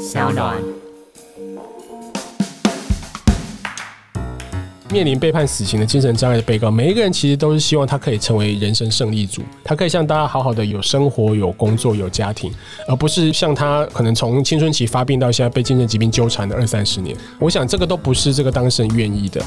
小暖。面临被判死刑的精神障碍的被告，每一个人其实都是希望他可以成为人生胜利组，他可以像大家好好的有生活、有工作、有家庭，而不是像他可能从青春期发病到现在被精神疾病纠缠的二三十年。我想这个都不是这个当事人愿意的。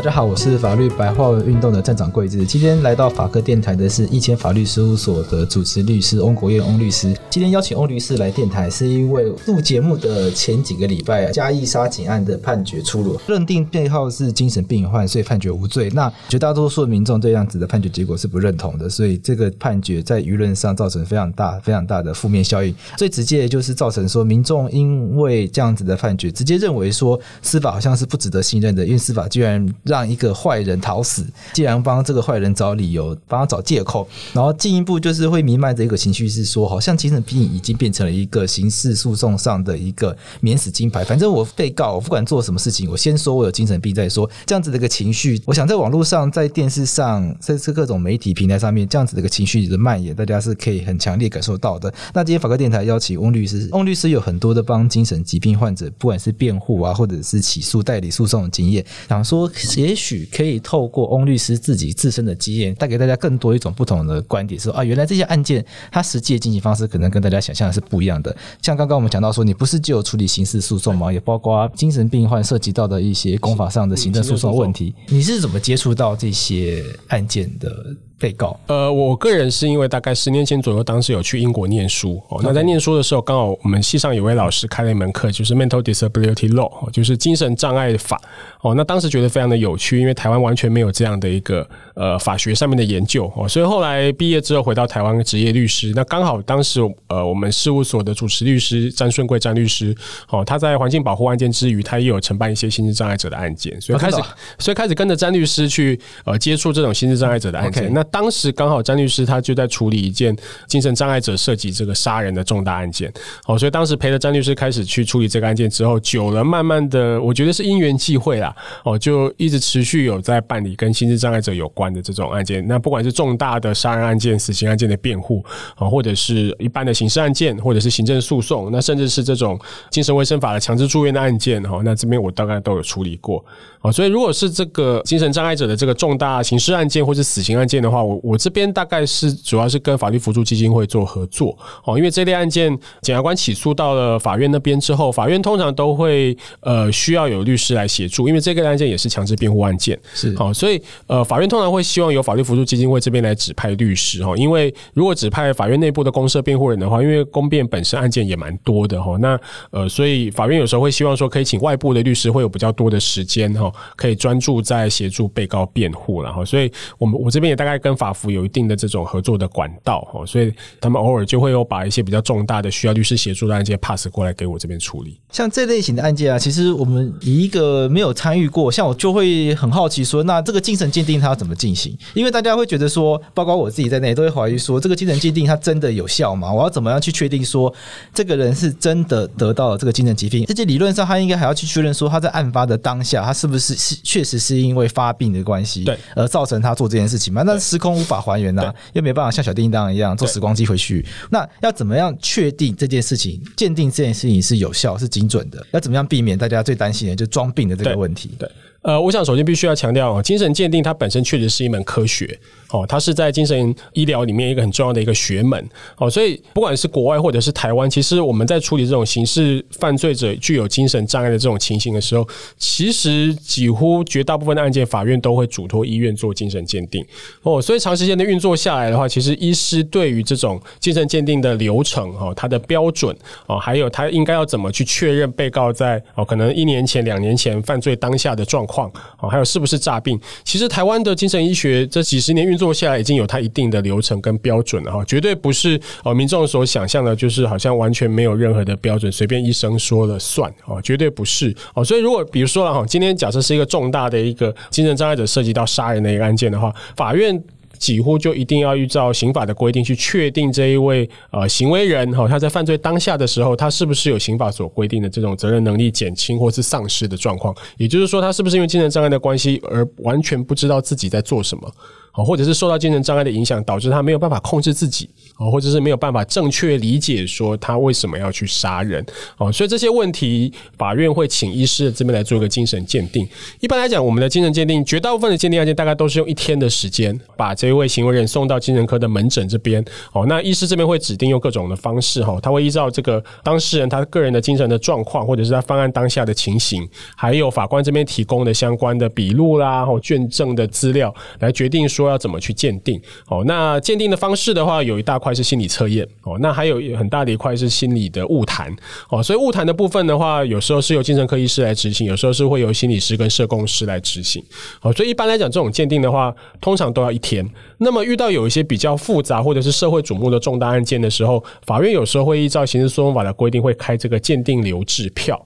大家好，我是法律白话文运动的站长桂智。今天来到法客电台的是一千法律事务所的主持律师翁国燕翁律师。今天邀请翁律师来电台，是因为录节目的前几个礼拜，嘉义杀警案的判决出炉，认定被告是精神病患，所以判决无罪。那绝大多数民众对这样子的判决结果是不认同的，所以这个判决在舆论上造成非常大、非常大的负面效应。最直接的就是造成说，民众因为这样子的判决，直接认为说司法好像是不值得信任的，因为司法居然。让一个坏人逃死，既然帮这个坏人找理由，帮他找借口，然后进一步就是会弥漫着一个情绪，是说好像精神病已经变成了一个刑事诉讼上的一个免死金牌。反正我被告，我不管做什么事情，我先说我有精神病再说。这样子的一个情绪，我想在网络上、在电视上、在这各种媒体平台上面，这样子的一个情绪的蔓延，大家是可以很强烈感受到的。那今天法客电台邀请翁律师，翁律师有很多的帮精神疾病患者，不管是辩护啊，或者是起诉代理诉讼的经验，想说。也许可以透过翁律师自己自身的经验，带给大家更多一种不同的观点，说啊，原来这些案件它实际的进行方式可能跟大家想象的是不一样的。像刚刚我们讲到说，你不是只有处理刑事诉讼嘛？也包括精神病患涉及到的一些公法上的行政诉讼问题。你是怎么接触到这些案件的？被告，呃，我个人是因为大概十年前左右，当时有去英国念书哦。那在念书的时候，刚好我们系上有位老师开了一门课，就是 Mental Disability Law，就是精神障碍法哦。那当时觉得非常的有趣，因为台湾完全没有这样的一个呃法学上面的研究哦。所以后来毕业之后回到台湾职业律师，那刚好当时呃我们事务所的主持律师詹顺贵詹律师哦，他在环境保护案件之余，他也有承办一些心智障碍者的案件，所以开始所以开始跟着詹律师去呃接触这种心智障碍者的案件。那当时刚好詹律师他就在处理一件精神障碍者涉及这个杀人的重大案件，哦，所以当时陪着詹律师开始去处理这个案件之后，久了，慢慢的，我觉得是因缘际会啦，哦，就一直持续有在办理跟心智障碍者有关的这种案件。那不管是重大的杀人案件、死刑案件的辩护，啊，或者是一般的刑事案件，或者是行政诉讼，那甚至是这种精神卫生法的强制住院的案件，哈，那这边我大概都有处理过。哦，所以如果是这个精神障碍者的这个重大刑事案件或是死刑案件的话，我我这边大概是主要是跟法律扶助基金会做合作。哦，因为这类案件检察官起诉到了法院那边之后，法院通常都会呃需要有律师来协助，因为这个案件也是强制辩护案件。是，好，所以呃法院通常会希望由法律扶助基金会这边来指派律师。哈，因为如果指派法院内部的公社辩护人的话，因为公辩本身案件也蛮多的哈，那呃所以法院有时候会希望说可以请外部的律师，会有比较多的时间哈。可以专注在协助被告辩护，然后，所以我们我这边也大概跟法服有一定的这种合作的管道，哦，所以他们偶尔就会有把一些比较重大的需要律师协助的案件 pass 过来给我这边处理。像这类型的案件啊，其实我们以一个没有参与过，像我就会很好奇说，那这个精神鉴定它要怎么进行？因为大家会觉得说，包括我自己在内，都会怀疑说，这个精神鉴定它真的有效吗？我要怎么样去确定说，这个人是真的得到了这个精神疾病？这些理论上，他应该还要去确认说，他在案发的当下，他是不是是是。确实是因为发病的关系，对，而造成他做这件事情嘛？那时空无法还原呐、啊，又没办法像小叮当一样坐时光机回去。那要怎么样确定这件事情，鉴定这件事情是有效、是精准的？要怎么样避免大家最担心的就装病的这个问题？对。对呃，我想首先必须要强调哦，精神鉴定它本身确实是一门科学哦，它是在精神医疗里面一个很重要的一个学门哦，所以不管是国外或者是台湾，其实我们在处理这种刑事犯罪者具有精神障碍的这种情形的时候，其实几乎绝大部分的案件，法院都会嘱托医院做精神鉴定哦，所以长时间的运作下来的话，其实医师对于这种精神鉴定的流程哦，它的标准哦，还有他应该要怎么去确认被告在哦可能一年前、两年前犯罪当下的状况。况啊，还有是不是诈病？其实台湾的精神医学这几十年运作下来，已经有它一定的流程跟标准了哈，绝对不是哦民众所想象的，就是好像完全没有任何的标准，随便医生说了算啊，绝对不是哦。所以如果比如说了哈，今天假设是一个重大的一个精神障碍者涉及到杀人的一个案件的话，法院。几乎就一定要依照刑法的规定去确定这一位呃行为人哈，他在犯罪当下的时候，他是不是有刑法所规定的这种责任能力减轻或是丧失的状况？也就是说，他是不是因为精神障碍的关系而完全不知道自己在做什么？哦，或者是受到精神障碍的影响，导致他没有办法控制自己，哦，或者是没有办法正确理解说他为什么要去杀人，哦，所以这些问题，法院会请医师这边来做一个精神鉴定。一般来讲，我们的精神鉴定，绝大部分的鉴定案件大概都是用一天的时间，把这一位行为人送到精神科的门诊这边，哦，那医师这边会指定用各种的方式，哈，他会依照这个当事人他个人的精神的状况，或者是他犯案当下的情形，还有法官这边提供的相关的笔录啦，或卷证的资料，来决定说。说要怎么去鉴定？哦，那鉴定的方式的话，有一大块是心理测验哦，那还有很大的一块是心理的晤谈哦。所以晤谈的部分的话，有时候是由精神科医师来执行，有时候是会由心理师跟社工师来执行。哦，所以一般来讲，这种鉴定的话，通常都要一天。那么遇到有一些比较复杂或者是社会瞩目的重大案件的时候，法院有时候会依照刑事诉讼法的规定，会开这个鉴定留置票。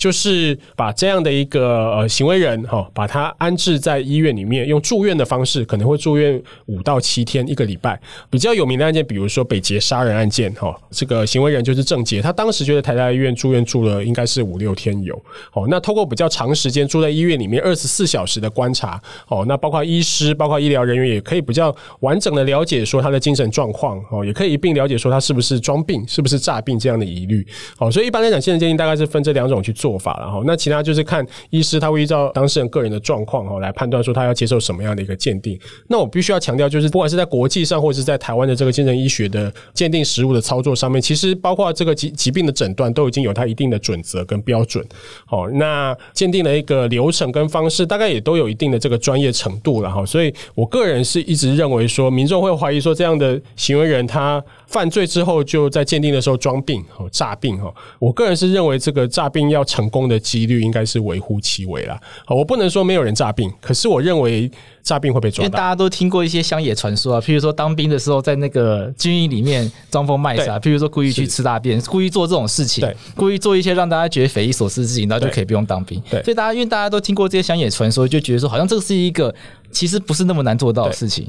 就是把这样的一个呃行为人哈，把他安置在医院里面，用住院的方式，可能会住院五到七天，一个礼拜。比较有名的案件，比如说北捷杀人案件哈，这个行为人就是郑捷，他当时就在台大医院住院住了应该是五六天有。哦，那透过比较长时间住在医院里面二十四小时的观察，哦，那包括医师、包括医疗人员也可以比较完整的了解说他的精神状况，哦，也可以一并了解说他是不是装病、是不是诈病这样的疑虑。哦，所以一般来讲，精神鉴定大概是分这两种去做。做法了哈，那其他就是看医师他会依照当事人个人的状况哈来判断说他要接受什么样的一个鉴定。那我必须要强调，就是不管是在国际上或者是在台湾的这个精神医学的鉴定实务的操作上面，其实包括这个疾疾病的诊断都已经有它一定的准则跟标准。好，那鉴定的一个流程跟方式，大概也都有一定的这个专业程度了哈。所以我个人是一直认为说，民众会怀疑说这样的行为人他犯罪之后就在鉴定的时候装病哦诈病哈。我个人是认为这个诈病要成。成功的几率应该是微乎其微啦。好，我不能说没有人诈病，可是我认为诈病会被抓到。因为大家都听过一些乡野传说啊，譬如说当兵的时候在那个军营里面装疯卖傻，譬如说故意去吃大便，故意做这种事情，对，故意做一些让大家觉得匪夷所思的事情，然后就可以不用当兵。对，所以大家因为大家都听过这些乡野传说，就觉得说好像这个是一个其实不是那么难做到的事情。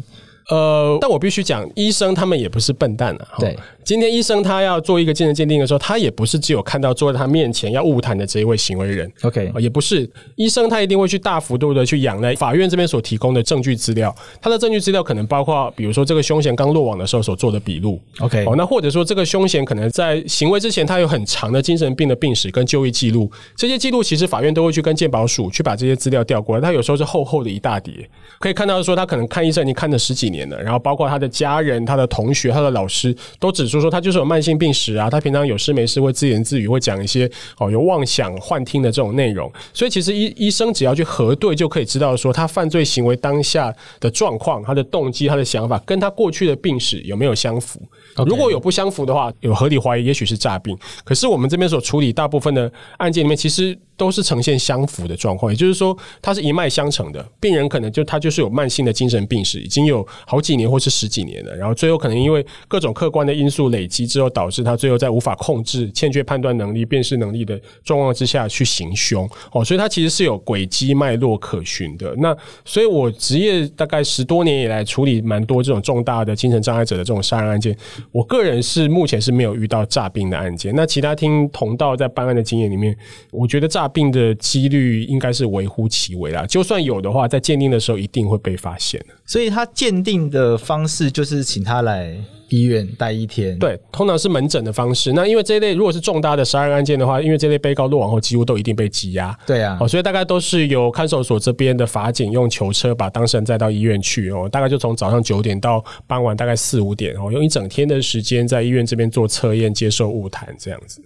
呃，但我必须讲，医生他们也不是笨蛋啊。对，今天医生他要做一个精神鉴定的时候，他也不是只有看到坐在他面前要误谈的这一位行为人。OK，也不是医生，他一定会去大幅度的去仰赖法院这边所提供的证据资料。他的证据资料可能包括，比如说这个凶嫌刚落网的时候所做的笔录。OK，哦，那或者说这个凶嫌可能在行为之前，他有很长的精神病的病史跟就医记录。这些记录其实法院都会去跟鉴保署去把这些资料调过来。他有时候是厚厚的一大叠，可以看到说他可能看医生已经看了十几年了，然后包括。他的家人、他的同学、他的老师都指出说，他就是有慢性病史啊。他平常有事没事会自言自语，会讲一些哦有妄想、幻听的这种内容。所以其实医医生只要去核对，就可以知道说他犯罪行为当下的状况、他的动机、他的想法跟他过去的病史有没有相符。如果有不相符的话，有合理怀疑，也许是诈病。可是我们这边所处理大部分的案件里面，其实。都是呈现相符的状况，也就是说，它是一脉相承的。病人可能就他就是有慢性的精神病史，已经有好几年或是十几年了。然后最后可能因为各种客观的因素累积之后，导致他最后在无法控制、欠缺判断能力、辨识能力的状况之下去行凶。哦，所以他其实是有轨迹脉络可循的。那所以我职业大概十多年以来，处理蛮多这种重大的精神障碍者的这种杀人案件。我个人是目前是没有遇到诈病的案件。那其他听同道在办案的经验里面，我觉得诈病的几率应该是微乎其微啦，就算有的话，在鉴定的时候一定会被发现。所以他鉴定的方式就是请他来医院待一天，对，通常是门诊的方式。那因为这一类如果是重大的杀人案件的话，因为这类被告落网后几乎都一定被羁押，对啊，哦，所以大概都是由看守所这边的法警用囚车把当事人载到医院去哦，大概就从早上九点到傍晚大概四五点哦，用一整天的时间在医院这边做测验、接受物谈这样子。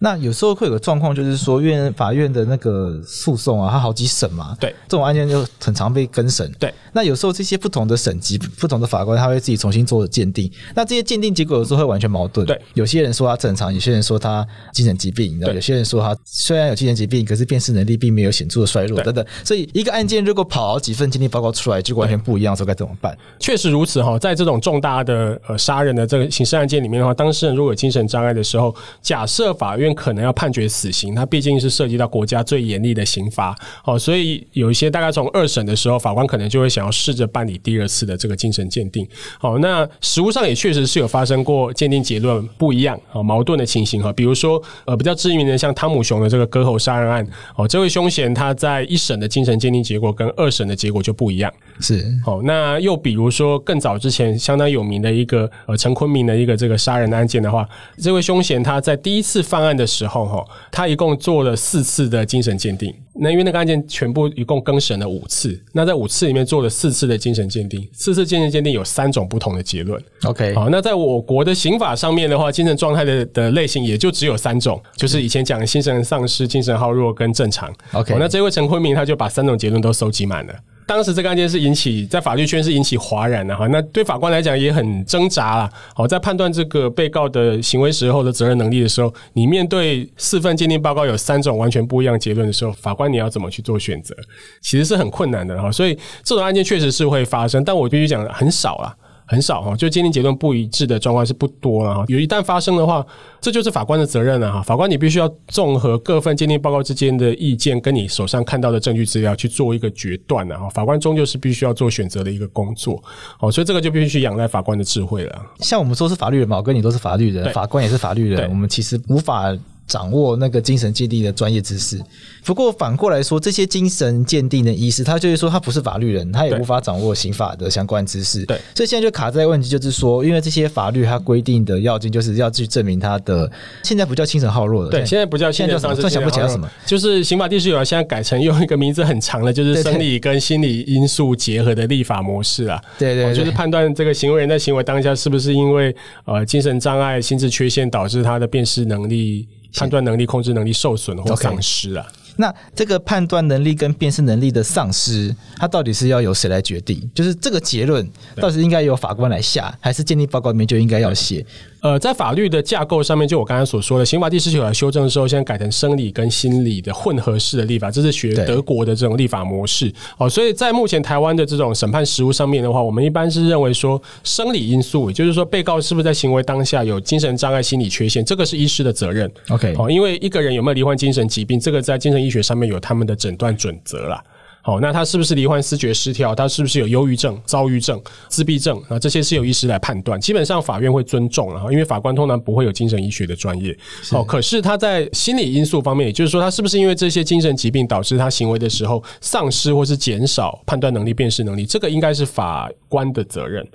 那有时候会有个状况，就是说，院法院的那个诉讼啊，它好几审嘛，对，这种案件就很常被更审，对。那有时候这些不同的审级、不同的法官，他会自己重新做鉴定。那这些鉴定结果有时候会完全矛盾，对。有些人说他正常，有些人说他精神疾病，对。有些人说他虽然有精神疾病，可是辨识能力并没有显著的衰弱，等等。所以一个案件如果跑好几份鉴定报告出来，就完全不一样的时候，该怎么办？确实如此哈，在这种重大的呃杀人的这个刑事案件里面的话，当事人如果有精神障碍的时候，假设法院院可能要判决死刑，它毕竟是涉及到国家最严厉的刑罚，哦，所以有一些大概从二审的时候，法官可能就会想要试着办理第二次的这个精神鉴定。好，那实务上也确实是有发生过鉴定结论不一样啊，矛盾的情形哈，比如说呃比较知名的像汤姆熊的这个割喉杀人案，哦，这位凶嫌他在一审的精神鉴定结果跟二审的结果就不一样，是，好，那又比如说更早之前相当有名的一个呃陈坤明的一个这个杀人案件的话，这位凶嫌他在第一次犯案的时候哈，他一共做了四次的精神鉴定。那因为那个案件全部一共更审了五次，那在五次里面做了四次的精神鉴定，四次精神鉴定有三种不同的结论。OK，好，那在我国的刑法上面的话，精神状态的的类型也就只有三种，就是以前讲的精神丧失、精神耗弱跟正常。OK，那这位陈坤明他就把三种结论都收集满了。当时这个案件是引起在法律圈是引起哗然的哈，那对法官来讲也很挣扎啦。好，在判断这个被告的行为时候的责任能力的时候，你面对四份鉴定报告有三种完全不一样结论的时候，法官你要怎么去做选择？其实是很困难的哈。所以这种案件确实是会发生，但我必须讲很少啦。很少哈，就鉴定结论不一致的状况是不多了哈。有一旦发生的话，这就是法官的责任了哈。法官你必须要综合各份鉴定报告之间的意见，跟你手上看到的证据资料去做一个决断的哈。法官终究是必须要做选择的一个工作哦，所以这个就必须去仰赖法官的智慧了。像我们说是法律人嘛，我跟你都是法律人，法官也是法律人，我们其实无法。掌握那个精神鉴定的专业知识，不过反过来说，这些精神鉴定的医师，他就是说他不是法律人，他也无法掌握刑法的相关知识。对，所以现在就卡在问题，就是说，因为这些法律它规定的要件，就是要去证明他的现在不叫精神耗弱了，对，现在不叫，现在叫什么？突然想不起来什么，就是刑法第十九条现在改成用一个名字很长的，就是生理跟心理因素结合的立法模式啊。对对，就是判断这个行为人在行为当下是不是因为呃精神障碍、心智缺陷导致他的辨识能力。判断能力、控制能力受损或丧失啊。Okay. 那这个判断能力跟辨识能力的丧失，它到底是要由谁来决定？就是这个结论，到底是应该由法官来下，还是鉴定报告里面就应该要写？呃，在法律的架构上面，就我刚才所说的，刑法第十九条修正的时候，现在改成生理跟心理的混合式的立法，这是学德国的这种立法模式。哦，所以在目前台湾的这种审判实务上面的话，我们一般是认为说，生理因素，也就是说，被告是不是在行为当下有精神障碍、心理缺陷，这个是医师的责任。OK，哦，因为一个人有没有罹患精神疾病，这个在精神医学上面有他们的诊断准则啦。哦，那他是不是罹患思觉失调？他是不是有忧郁症、躁郁症、自闭症？啊，这些是由医师来判断。基本上法院会尊重啊，因为法官通常不会有精神医学的专业。哦，可是他在心理因素方面，也就是说，他是不是因为这些精神疾病导致他行为的时候丧失或是减少判断能力、辨识能力？这个应该是法官的责任。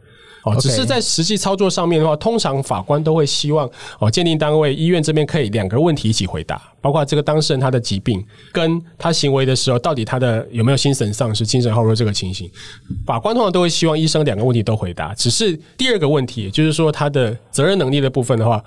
哦，只是在实际操作上面的话，通常法官都会希望哦，鉴定单位医院这边可以两个问题一起回答，包括这个当事人他的疾病跟他行为的时候，到底他的有没有精神丧失、精神后弱这个情形，法官通常都会希望医生两个问题都回答。只是第二个问题，也就是说他的责任能力的部分的话。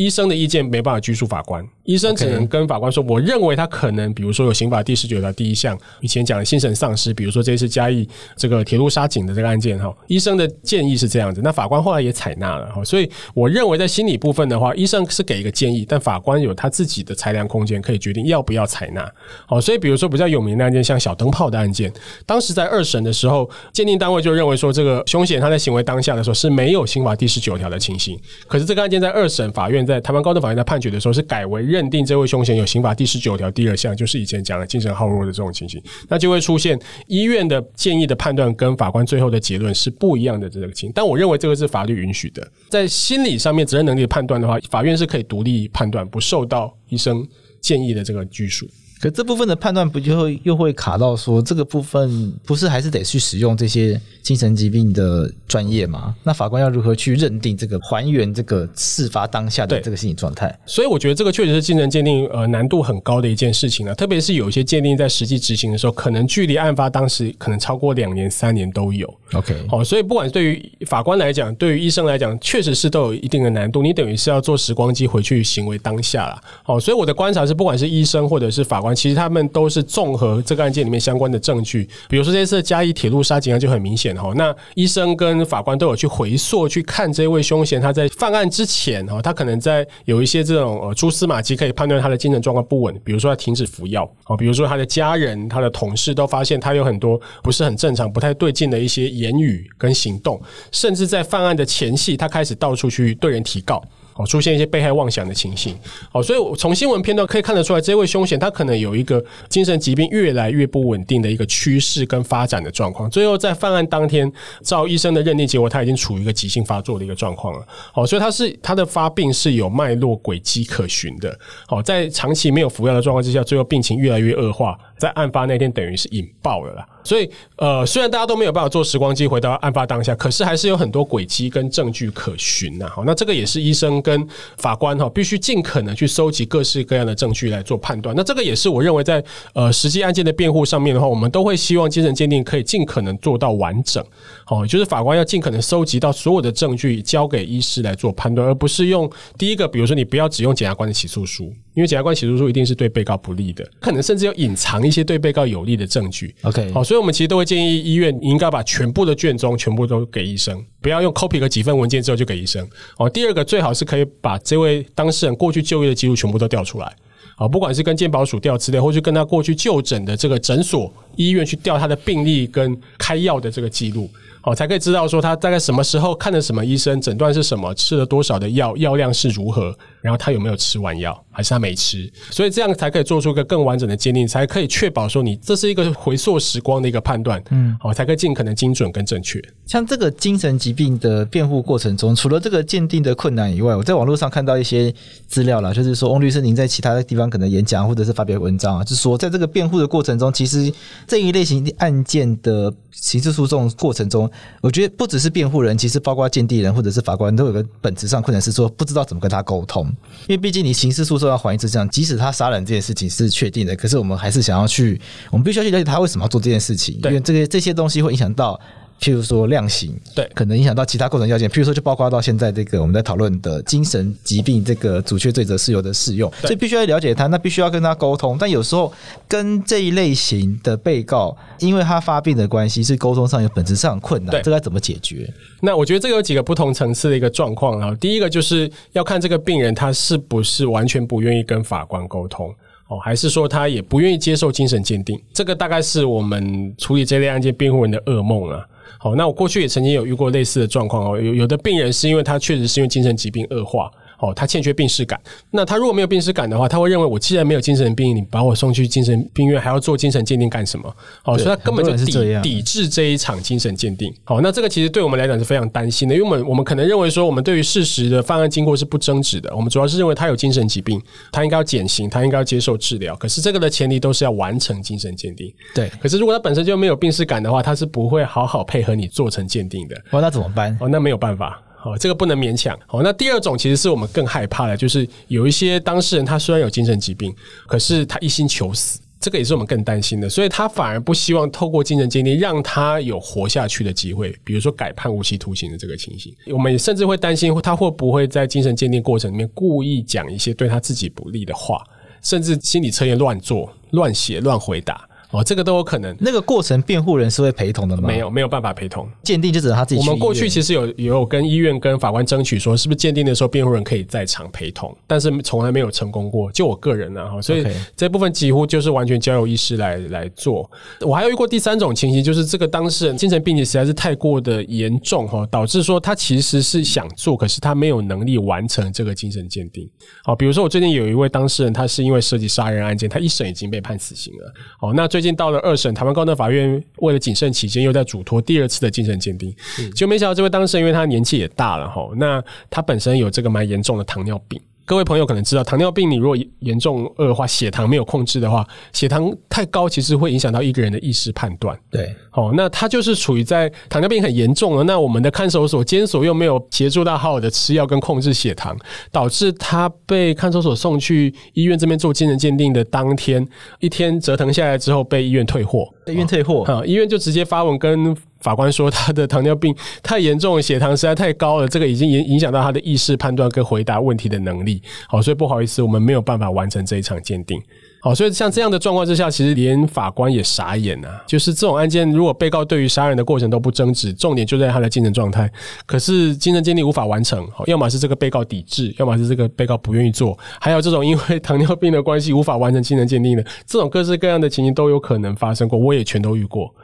医生的意见没办法拘束法官，医生只能跟法官说：“我认为他可能，比如说有刑法第十九条第一项以前讲的精神丧失，比如说这次嘉义这个铁路杀警的这个案件哈，医生的建议是这样子，那法官后来也采纳了哈，所以我认为在心理部分的话，医生是给一个建议，但法官有他自己的裁量空间，可以决定要不要采纳。好，所以比如说比较有名的案件，像小灯泡的案件，当时在二审的时候，鉴定单位就认为说这个凶嫌他在行为当下的时候是没有刑法第十九条的情形，可是这个案件在二审法院。在台湾高等法院在判决的时候，是改为认定这位凶嫌有刑法第十九条第二项，就是以前讲的精神耗弱的这种情形，那就会出现医院的建议的判断跟法官最后的结论是不一样的这个情。但我认为这个是法律允许的，在心理上面责任能力的判断的话，法院是可以独立判断，不受到医生建议的这个拘束。可这部分的判断不就会又会卡到说，这个部分不是还是得去使用这些精神疾病的专业吗？那法官要如何去认定这个还原这个事发当下的这个心理状态？所以我觉得这个确实是精神鉴定呃难度很高的一件事情啊，特别是有一些鉴定在实际执行的时候，可能距离案发当时可能超过两年、三年都有。OK，好，所以不管对于法官来讲，对于医生来讲，确实是都有一定的难度。你等于是要做时光机回去行为当下了。好，所以我的观察是，不管是医生或者是法官。其实他们都是综合这个案件里面相关的证据，比如说这次嘉义铁路杀警案就很明显哈。那医生跟法官都有去回溯去看这位凶嫌，他在犯案之前哈，他可能在有一些这种呃蛛丝马迹可以判断他的精神状况不稳，比如说他停止服药啊，比如说他的家人、他的同事都发现他有很多不是很正常、不太对劲的一些言语跟行动，甚至在犯案的前夕，他开始到处去对人提告。哦，出现一些被害妄想的情形。哦，所以我从新闻片段可以看得出来，这位凶嫌他可能有一个精神疾病越来越不稳定的一个趋势跟发展的状况。最后在犯案当天，照医生的认定结果，他已经处于一个急性发作的一个状况了。哦，所以他是他的发病是有脉络轨迹可循的。哦，在长期没有服药的状况之下，最后病情越来越恶化。在案发那天，等于是引爆了啦。所以，呃，虽然大家都没有办法坐时光机回到案发当下，可是还是有很多轨迹跟证据可循呐。好，那这个也是医生跟法官哈，必须尽可能去收集各式各样的证据来做判断。那这个也是我认为在呃实际案件的辩护上面的话，我们都会希望精神鉴定可以尽可能做到完整。好，就是法官要尽可能收集到所有的证据，交给医师来做判断，而不是用第一个，比如说你不要只用检察官的起诉书，因为检察官起诉书一定是对被告不利的，可能甚至要隐藏一些对被告有利的证据。OK，好，所以我们其实都会建议医院应该把全部的卷宗全部都给医生，不要用 copy 个几份文件之后就给医生。哦，第二个最好是可以把这位当事人过去就医的记录全部都调出来。啊，不管是跟健保署调资料，或是跟他过去就诊的这个诊所、医院去调他的病历跟开药的这个记录。哦，才可以知道说他大概什么时候看了什么医生，诊断是什么，吃了多少的药，药量是如何，然后他有没有吃完药，还是他没吃，所以这样才可以做出一个更完整的鉴定，才可以确保说你这是一个回溯时光的一个判断，嗯，好，才可以尽可能精准跟正确。像这个精神疾病的辩护过程中，除了这个鉴定的困难以外，我在网络上看到一些资料啦，就是说翁律师您在其他的地方可能演讲或者是发表文章啊，就是说在这个辩护的过程中，其实这一类型案件的刑事诉讼过程中，我觉得不只是辩护人，其实包括鉴定人或者是法官都有个本质上困难，是说不知道怎么跟他沟通。因为毕竟你刑事诉讼要还一次这样，即使他杀人这件事情是确定的，可是我们还是想要去，我们必须要去了解他为什么要做这件事情，因为这个这些东西会影响到。譬如说量刑，对，可能影响到其他构成要件。譬如说，就包括到现在这个我们在讨论的精神疾病这个阻却罪责事由的适用，所以必须要了解他，那必须要跟他沟通。但有时候跟这一类型的被告，因为他发病的关系，是沟通上有本质上的困难。对，这该怎么解决？那我觉得这个有几个不同层次的一个状况啊。第一个就是要看这个病人他是不是完全不愿意跟法官沟通哦，还是说他也不愿意接受精神鉴定？这个大概是我们处理这类案件辩护人的噩梦啊。好，那我过去也曾经有遇过类似的状况哦，有有的病人是因为他确实是因为精神疾病恶化。哦，他欠缺病识感。那他如果没有病识感的话，他会认为我既然没有精神病，你把我送去精神病院还要做精神鉴定干什么？哦，所以他根本就抵抵制这一场精神鉴定。好，那这个其实对我们来讲是非常担心的，因为我们我们可能认为说，我们对于事实的犯案经过是不争执的。我们主要是认为他有精神疾病，他应该要减刑，他应该要接受治疗。可是这个的前提都是要完成精神鉴定。对。可是如果他本身就没有病识感的话，他是不会好好配合你做成鉴定的。哦，那怎么办？哦，那没有办法。好，这个不能勉强。好，那第二种其实是我们更害怕的，就是有一些当事人他虽然有精神疾病，可是他一心求死，这个也是我们更担心的。所以他反而不希望透过精神鉴定让他有活下去的机会，比如说改判无期徒刑的这个情形。我们甚至会担心他会不会在精神鉴定过程里面故意讲一些对他自己不利的话，甚至心理测验乱做、乱写、乱回答。哦，这个都有可能。那个过程，辩护人是会陪同的吗？没有，没有办法陪同。鉴定就只能他自己。我们过去其实有有跟医院跟法官争取说，是不是鉴定的时候辩护人可以在场陪同，但是从来没有成功过。就我个人呢，哈，所以这部分几乎就是完全交由医师来来做。我还有遇过第三种情形，就是这个当事人精神病情实在是太过的严重哈，导致说他其实是想做，可是他没有能力完成这个精神鉴定。好，比如说我最近有一位当事人，他是因为涉及杀人案件，他一审已经被判死刑了。好，那最最近到了二审，台湾高等法院为了谨慎起见，又在嘱托第二次的精神鉴定，就没想到这位当事人，因为他年纪也大了哈，那他本身有这个蛮严重的糖尿病。各位朋友可能知道，糖尿病你如果严重恶化，血糖没有控制的话，血糖太高其实会影响到一个人的意识判断。对，哦，那他就是处于在糖尿病很严重了，那我们的看守所、监所又没有协助他好好的吃药跟控制血糖，导致他被看守所送去医院这边做精神鉴定的当天，一天折腾下来之后，被医院退货，被医院退货，啊，医院就直接发文跟。法官说他的糖尿病太严重，血糖实在太高了，这个已经影影响到他的意识判断跟回答问题的能力。好，所以不好意思，我们没有办法完成这一场鉴定。好，所以像这样的状况之下，其实连法官也傻眼啊。就是这种案件，如果被告对于杀人的过程都不争执，重点就在他的精神状态，可是精神鉴定无法完成，好，要么是这个被告抵制，要么是这个被告不愿意做，还有这种因为糖尿病的关系无法完成精神鉴定的，这种各式各样的情形都有可能发生过，我也全都遇过。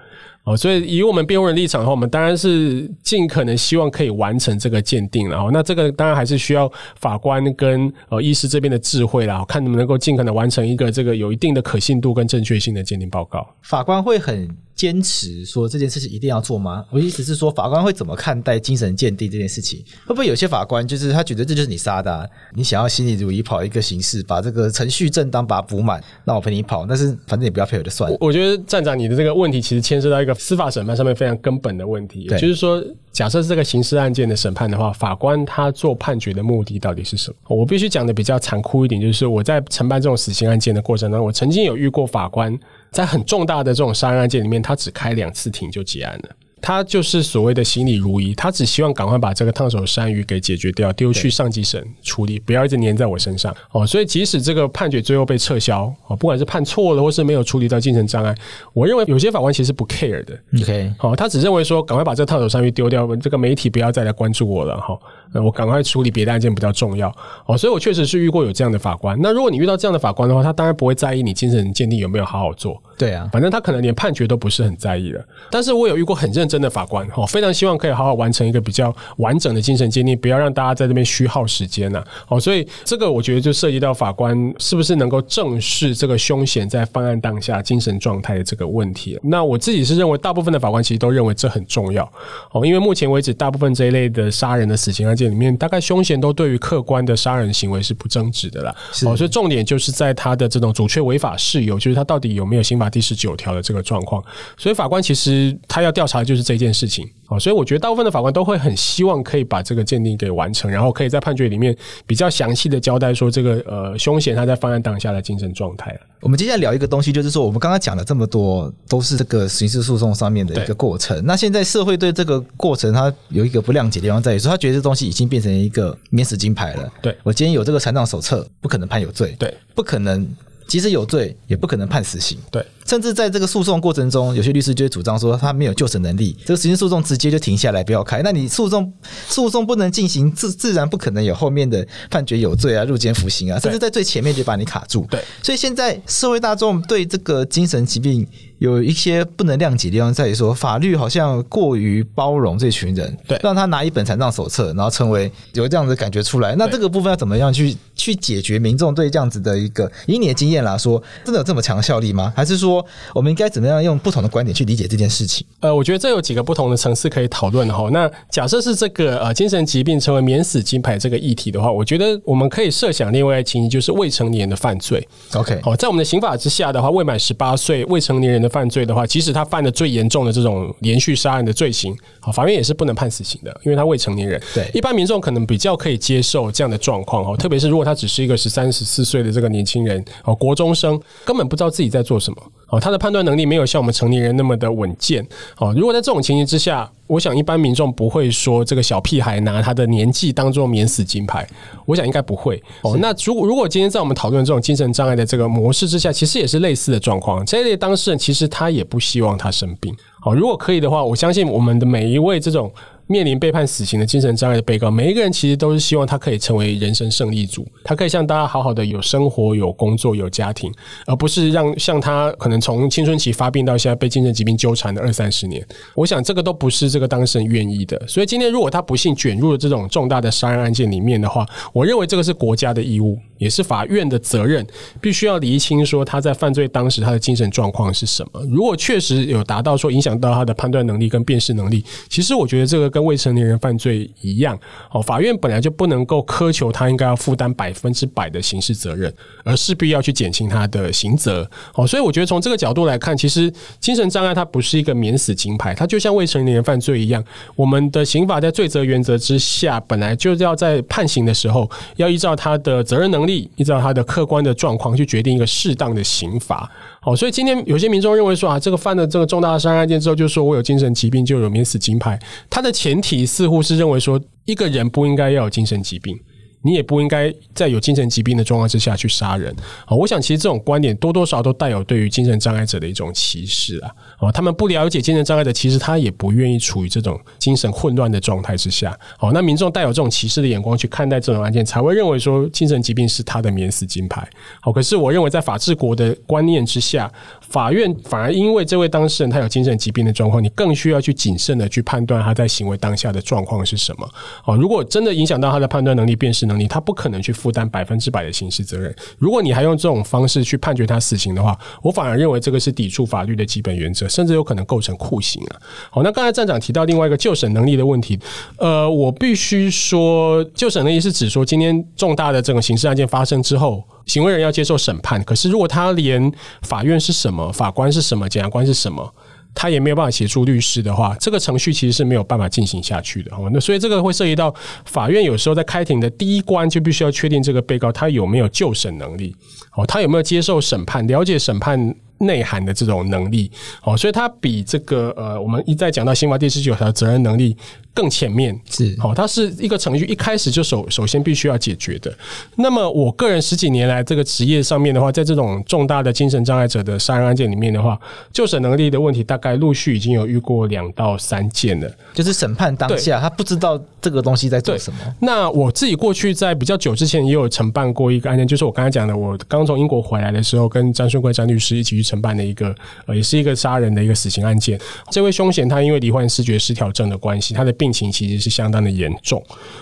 哦，所以以我们辩护人立场的话，我们当然是尽可能希望可以完成这个鉴定，了。哦那这个当然还是需要法官跟呃医师这边的智慧啦，看能不能够尽可能完成一个这个有一定的可信度跟正确性的鉴定报告。法官会很坚持说这件事情一定要做吗？我意思是说，法官会怎么看待精神鉴定这件事情？会不会有些法官就是他觉得这就是你杀的啊，你想要心里如意跑一个形式，把这个程序正当把它补满，那我陪你跑，但是反正也不要配合就算了。我觉得站长你的这个问题其实牵涉到一个。司法审判上面非常根本的问题，也就是说，假设是这个刑事案件的审判的话，法官他做判决的目的到底是什么？我必须讲的比较残酷一点，就是我在承办这种死刑案件的过程当中，我曾经有遇过法官在很重大的这种杀人案件里面，他只开两次庭就结案了。他就是所谓的心里如一，他只希望赶快把这个烫手山芋给解决掉，丢去上级审处理，不要一直粘在我身上哦。所以即使这个判决最后被撤销哦，不管是判错了，或是没有处理到精神障碍，我认为有些法官其实不 care 的。OK，好，他只认为说赶快把这个烫手山芋丢掉，这个媒体不要再来关注我了哈。那我赶快处理别的案件比较重要哦。所以我确实是遇过有这样的法官。那如果你遇到这样的法官的话，他当然不会在意你精神鉴定有没有好好做。对啊，反正他可能连判决都不是很在意的。但是我有遇过很认真的法官，哦，非常希望可以好好完成一个比较完整的精神鉴定，不要让大家在这边虚耗时间呐。哦，所以这个我觉得就涉及到法官是不是能够正视这个凶险在犯案当下精神状态的这个问题。那我自己是认为，大部分的法官其实都认为这很重要。哦，因为目前为止，大部分这一类的杀人的死刑案件里面，大概凶嫌都对于客观的杀人行为是不争执的啦。哦，所以重点就是在他的这种阻却违法事由，就是他到底有没有刑法。第十九条的这个状况，所以法官其实他要调查的就是这件事情哦，所以我觉得大部分的法官都会很希望可以把这个鉴定给完成，然后可以在判决里面比较详细的交代说这个呃凶嫌他在犯案当下的精神状态。我们接下来聊一个东西，就是说我们刚刚讲了这么多都是这个刑事诉讼上面的一个过程，那现在社会对这个过程它有一个不谅解的地方在于说，他觉得这东西已经变成一个免死金牌了。对，我今天有这个残障手册，不可能判有罪。对，不可能。即使有罪，也不可能判死刑。对，甚至在这个诉讼过程中，有些律师就会主张说他没有救审能力，这个刑事诉讼直接就停下来，不要开。那你诉讼诉讼不能进行，自自然不可能有后面的判决有罪啊，入监服刑啊，甚至在最前面就把你卡住。对，所以现在社会大众对这个精神疾病有一些不能谅解的地方，在于说法律好像过于包容这群人，对，让他拿一本残障手册，然后成为有这样的感觉出来。那这个部分要怎么样去去解决民众对这样子的一个，以你的经验来说，真的有这么强效力吗？还是说我们应该怎么样用不同的观点去理解这件事情？呃，我觉得这有几个不同的层次可以讨论哈。那假设是这个呃精神疾病成为免死金牌这个议题的话，我觉得我们可以设想另外一情形，就是未成年的犯罪。OK，好，在我们的刑法之下的话，未满十八岁未成年人的犯罪的话，即使他犯的最严重的这种连续杀人的罪行，好，法院也是不能判死刑的，因为他未成年人。对，一般民众可能比较可以接受这样的状况哦，特别是如果他只是一个十三十四岁的这个年轻人哦，国中生。根本不知道自己在做什么哦，他的判断能力没有像我们成年人那么的稳健哦。如果在这种情形之下，我想一般民众不会说这个小屁孩拿他的年纪当做免死金牌，我想应该不会哦。那如果如果今天在我们讨论这种精神障碍的这个模式之下，其实也是类似的状况。这一类当事人其实他也不希望他生病哦。如果可以的话，我相信我们的每一位这种。面临被判死刑的精神障碍的被告，每一个人其实都是希望他可以成为人生胜利组，他可以像大家好好的有生活、有工作、有家庭，而不是让像他可能从青春期发病到现在被精神疾病纠缠的二三十年。我想这个都不是这个当事人愿意的。所以今天如果他不幸卷入了这种重大的杀人案件里面的话，我认为这个是国家的义务，也是法院的责任，必须要厘清说他在犯罪当时他的精神状况是什么。如果确实有达到说影响到他的判断能力跟辨识能力，其实我觉得这个。跟未成年人犯罪一样，哦，法院本来就不能够苛求他应该要负担百分之百的刑事责任，而势必要去减轻他的刑责。哦，所以我觉得从这个角度来看，其实精神障碍它不是一个免死金牌，它就像未成年人犯罪一样，我们的刑法在罪责原则之下，本来就是要在判刑的时候，要依照他的责任能力，依照他的客观的状况去决定一个适当的刑罚。哦，所以今天有些民众认为说啊，这个犯了这个重大的杀人案件之后，就说我有精神疾病就有免死金牌，他的前提似乎是认为说，一个人不应该要有精神疾病。你也不应该在有精神疾病的状况之下去杀人。哦，我想其实这种观点多多少少都带有对于精神障碍者的一种歧视啊。哦，他们不了解精神障碍的，其实他也不愿意处于这种精神混乱的状态之下。哦，那民众带有这种歧视的眼光去看待这种案件，才会认为说精神疾病是他的免死金牌。好，可是我认为在法治国的观念之下，法院反而因为这位当事人他有精神疾病的状况，你更需要去谨慎的去判断他在行为当下的状况是什么。哦，如果真的影响到他的判断能力、辨识能力，他不可能去负担百分之百的刑事责任。如果你还用这种方式去判决他死刑的话，我反而认为这个是抵触法律的基本原则，甚至有可能构成酷刑啊。好，那刚才站长提到另外一个究审能力的问题，呃，我必须说，究审能力是指说今天重大的这种刑事案件发生之后，行为人要接受审判，可是如果他连法院是什么、法官是什么、检察官是什么，他也没有办法协助律师的话，这个程序其实是没有办法进行下去的。哦，那所以这个会涉及到法院有时候在开庭的第一关就必须要确定这个被告他有没有究审能力，哦，他有没有接受审判、了解审判内涵的这种能力，哦，所以他比这个呃，我们一再讲到刑法第十九条责任能力。更前面是好，它是一个程序，一开始就首首先必须要解决的。那么，我个人十几年来这个职业上面的话，在这种重大的精神障碍者的杀人案件里面的话，就审能力的问题，大概陆续已经有遇过两到三件了。就是审判当下，他不知道这个东西在做什么。那我自己过去在比较久之前也有承办过一个案件，就是我刚才讲的，我刚从英国回来的时候，跟张顺贵张律师一起去承办的一个，呃，也是一个杀人的一个死刑案件。这位凶嫌他因为罹患视觉失调症的关系，他的病。病情其实是相当的严重，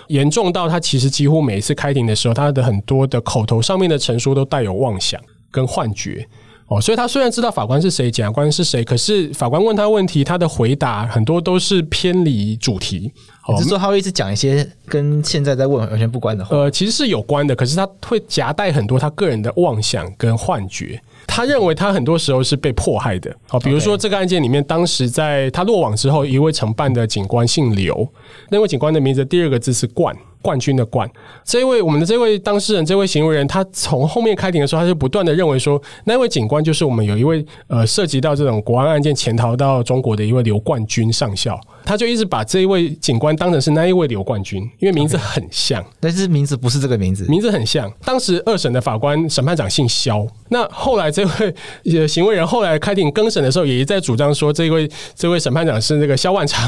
严重到他其实几乎每一次开庭的时候，他的很多的口头上面的陈述都带有妄想跟幻觉哦，所以他虽然知道法官是谁，检察官是谁，可是法官问他问题，他的回答很多都是偏离主题。只是说他会一直讲一些跟现在在问完全不关的话。呃，其实是有关的，可是他会夹带很多他个人的妄想跟幻觉。他认为他很多时候是被迫害的。好，比如说这个案件里面，当时在他落网之后，一位承办的警官姓刘，那位警官的名字第二个字是冠，冠军的冠。这一位我们的这位当事人，这位行为人，他从后面开庭的时候，他就不断的认为说，那位警官就是我们有一位呃涉及到这种国安案件潜逃到中国的一位刘冠军上校。他就一直把这一位警官当成是那一位刘冠军，因为名字很像，okay. 但是名字不是这个名字，名字很像。当时二审的法官审判长姓肖，那后来这位行为人后来开庭更审的时候，也一再主张说，这位这位审判长是那个肖万长，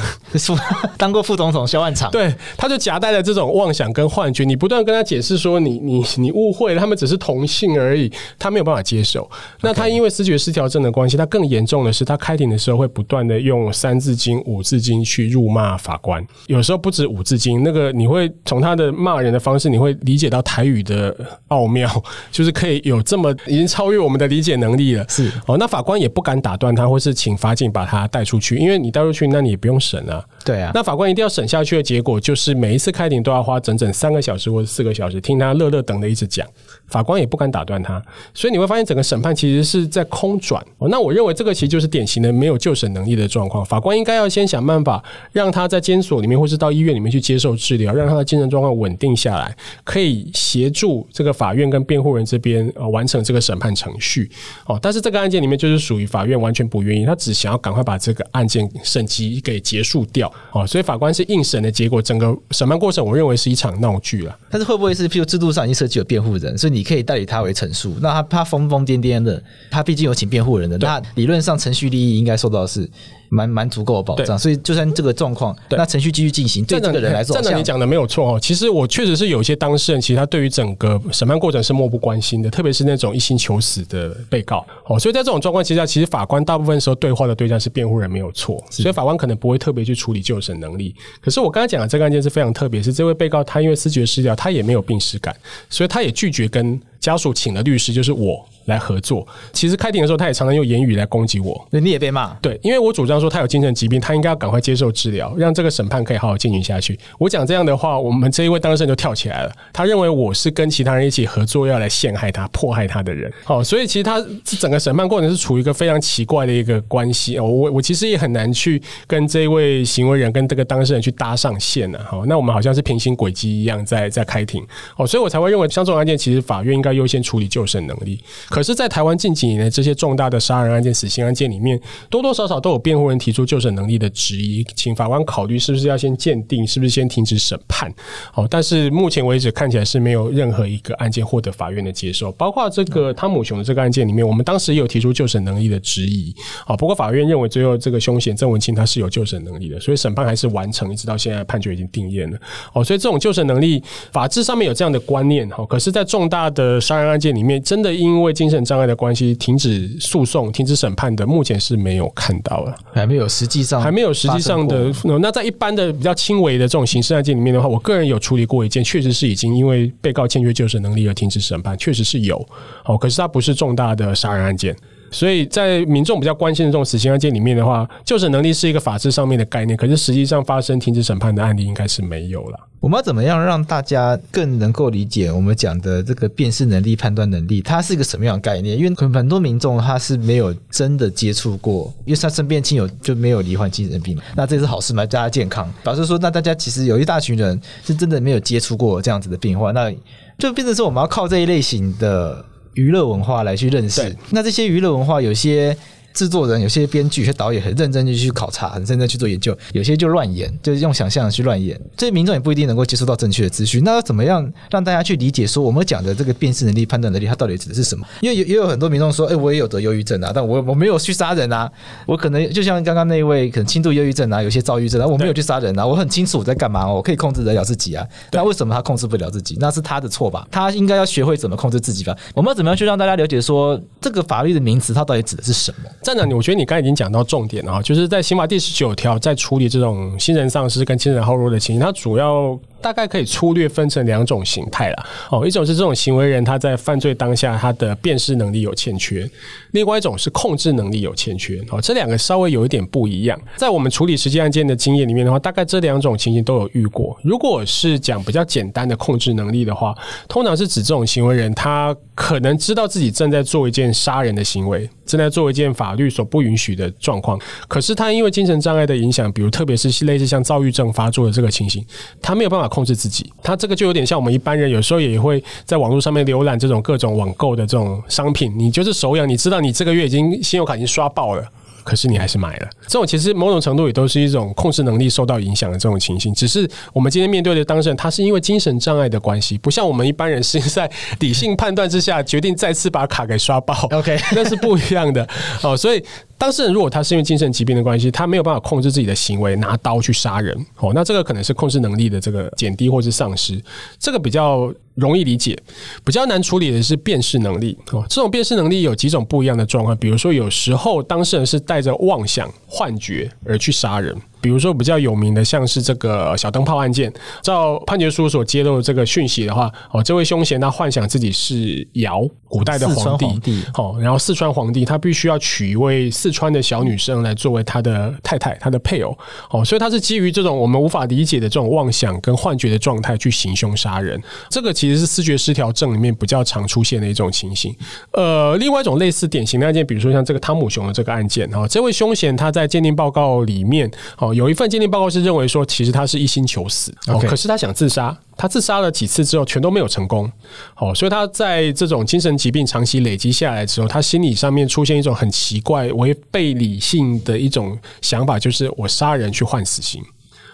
当过副总统肖万长。对，他就夹带了这种妄想跟幻觉，你不断跟他解释说你，你你你误会了，他们只是同性而已，他没有办法接受。那他因为思觉失调症的关系，他更严重的是，他开庭的时候会不断的用三字经、五字经。去辱骂法官，有时候不止五字经，那个你会从他的骂人的方式，你会理解到台语的奥妙，就是可以有这么已经超越我们的理解能力了。是哦，那法官也不敢打断他，或是请法警把他带出去，因为你带出去，那你也不用审啊。对啊，那法官一定要审下去的结果，就是每一次开庭都要花整整三个小时或者四个小时听他乐乐等的一直讲，法官也不敢打断他，所以你会发现整个审判其实是在空转。哦，那我认为这个其实就是典型的没有就审能力的状况，法官应该要先想办法。让他在监所里面，或是到医院里面去接受治疗，让他的精神状况稳定下来，可以协助这个法院跟辩护人这边呃完成这个审判程序。哦，但是这个案件里面就是属于法院完全不愿意，他只想要赶快把这个案件审级给结束掉。哦，所以法官是应审的结果，整个审判过程我认为是一场闹剧了。但是会不会是，譬如制度上已经设计有辩护人，所以你可以代理他为陈述？那他他疯疯癫癫的，他毕竟有请辩护人的，那理论上程序利益应该受到的是。蛮蛮足够的保障，所以就算这个状况，那程序继续进行，对这个人来说，站长你讲的没有错哦。其实我确实是有一些当事人，其实他对于整个审判过程是漠不关心的，特别是那种一心求死的被告哦。所以在这种状况之下，其实法官大部分时候对话的对象是辩护人没有错，所以法官可能不会特别去处理救审能力。可是我刚才讲的这个案件是非常特别，是这位被告他因为思觉失调，他也没有病史感，所以他也拒绝跟家属请了律师，就是我。来合作。其实开庭的时候，他也常常用言语来攻击我。那你也被骂？对，因为我主张说他有精神疾病，他应该要赶快接受治疗，让这个审判可以好好进行下去。我讲这样的话，我们这一位当事人就跳起来了。他认为我是跟其他人一起合作，要来陷害他、迫害他的人。好，所以其实他整个审判过程是处于一个非常奇怪的一个关系。我我其实也很难去跟这一位行为人跟这个当事人去搭上线呢。好，那我们好像是平行轨迹一样在在开庭。哦，所以我才会认为像这种案件，其实法院应该要优先处理就审能力。可是，在台湾近几年的这些重大的杀人案件、死刑案件里面，多多少少都有辩护人提出就审能力的质疑，请法官考虑是不是要先鉴定，是不是先停止审判。哦，但是目前为止看起来是没有任何一个案件获得法院的接受，包括这个汤姆熊的这个案件里面，我们当时也有提出就审能力的质疑。啊，不过法院认为最后这个凶嫌郑文清他是有就审能力的，所以审判还是完成，一直到现在判决已经定谳了。哦，所以这种就审能力法制上面有这样的观念。哈，可是，在重大的杀人案件里面，真的因为精神障碍的关系停止诉讼、停止审判的，目前是没有看到了，还没有实际上还没有实际上的。那在一般的比较轻微的这种刑事案件里面的话，我个人有处理过一件，确实是已经因为被告欠缺救生能力而停止审判，确实是有。哦，可是它不是重大的杀人案件。所以在民众比较关心的这种死刑案件里面的话，就审能力是一个法制上面的概念，可是实际上发生停止审判的案例应该是没有了。我们要怎么样让大家更能够理解我们讲的这个辨识能力、判断能力，它是一个什么样的概念？因为很多民众他是没有真的接触过，因为他身边亲友就没有罹患精神病，那这是好事吗？大家健康，表示说，那大家其实有一大群人是真的没有接触过这样子的病患，那就变成说我们要靠这一类型的。娱乐文化来去认识，那这些娱乐文化有些。制作人有些编剧、有些导演很认真的去考察，很认真去做研究，有些就乱演，就是用想象去乱演。这些民众也不一定能够接触到正确的资讯。那要怎么样让大家去理解说我们讲的这个辨识能力、判断能力，它到底指的是什么？因为也也有很多民众说，哎、欸，我也有得忧郁症啊，但我我没有去杀人啊，我可能就像刚刚那一位，可能轻度忧郁症啊，有些躁郁症啊，我没有去杀人啊，我很清楚我在干嘛，我可以控制得了自己啊。那为什么他控制不了自己？那是他的错吧？他应该要学会怎么控制自己吧？我们要怎么样去让大家了解说这个法律的名词它到底指的是什么？站长，我觉得你刚才。已经讲到重点了，就是在刑法第十九条，在处理这种精神丧失跟精神后弱的情形，它主要。大概可以粗略分成两种形态啦。哦，一种是这种行为人他在犯罪当下他的辨识能力有欠缺，另外一种是控制能力有欠缺。哦，这两个稍微有一点不一样。在我们处理实际案件的经验里面的话，大概这两种情形都有遇过。如果是讲比较简单的控制能力的话，通常是指这种行为人他可能知道自己正在做一件杀人的行为，正在做一件法律所不允许的状况，可是他因为精神障碍的影响，比如特别是类似像躁郁症发作的这个情形，他没有办法。控制自己，他这个就有点像我们一般人，有时候也会在网络上面浏览这种各种网购的这种商品。你就是手痒，你知道你这个月已经信用卡已经刷爆了。可是你还是买了，这种其实某种程度也都是一种控制能力受到影响的这种情形。只是我们今天面对的当事人，他是因为精神障碍的关系，不像我们一般人是在理性判断之下决定再次把卡给刷爆。OK，那是不一样的哦。所以当事人如果他是因为精神疾病的关系，他没有办法控制自己的行为，拿刀去杀人哦，那这个可能是控制能力的这个减低或是丧失，这个比较。容易理解，比较难处理的是辨识能力哦。这种辨识能力有几种不一样的状况，比如说有时候当事人是带着妄想、幻觉而去杀人。比如说比较有名的，像是这个小灯泡案件，照判决书所揭露的这个讯息的话，哦，这位凶嫌他幻想自己是尧，古代的皇帝，哦，然后四川皇帝他必须要娶一位四川的小女生来作为他的太太，他的配偶，哦，所以他是基于这种我们无法理解的这种妄想跟幻觉的状态去行凶杀人，这个其实是思觉失调症里面比较常出现的一种情形。呃，另外一种类似典型的案件，比如说像这个汤姆熊的这个案件，哈，这位凶嫌他在鉴定报告里面，哦。有一份鉴定报告是认为说，其实他是一心求死，Okay. 可是他想自杀，他自杀了几次之后，全都没有成功，哦，所以他在这种精神疾病长期累积下来之后，他心理上面出现一种很奇怪、违背理性的一种想法，就是我杀人去换死刑。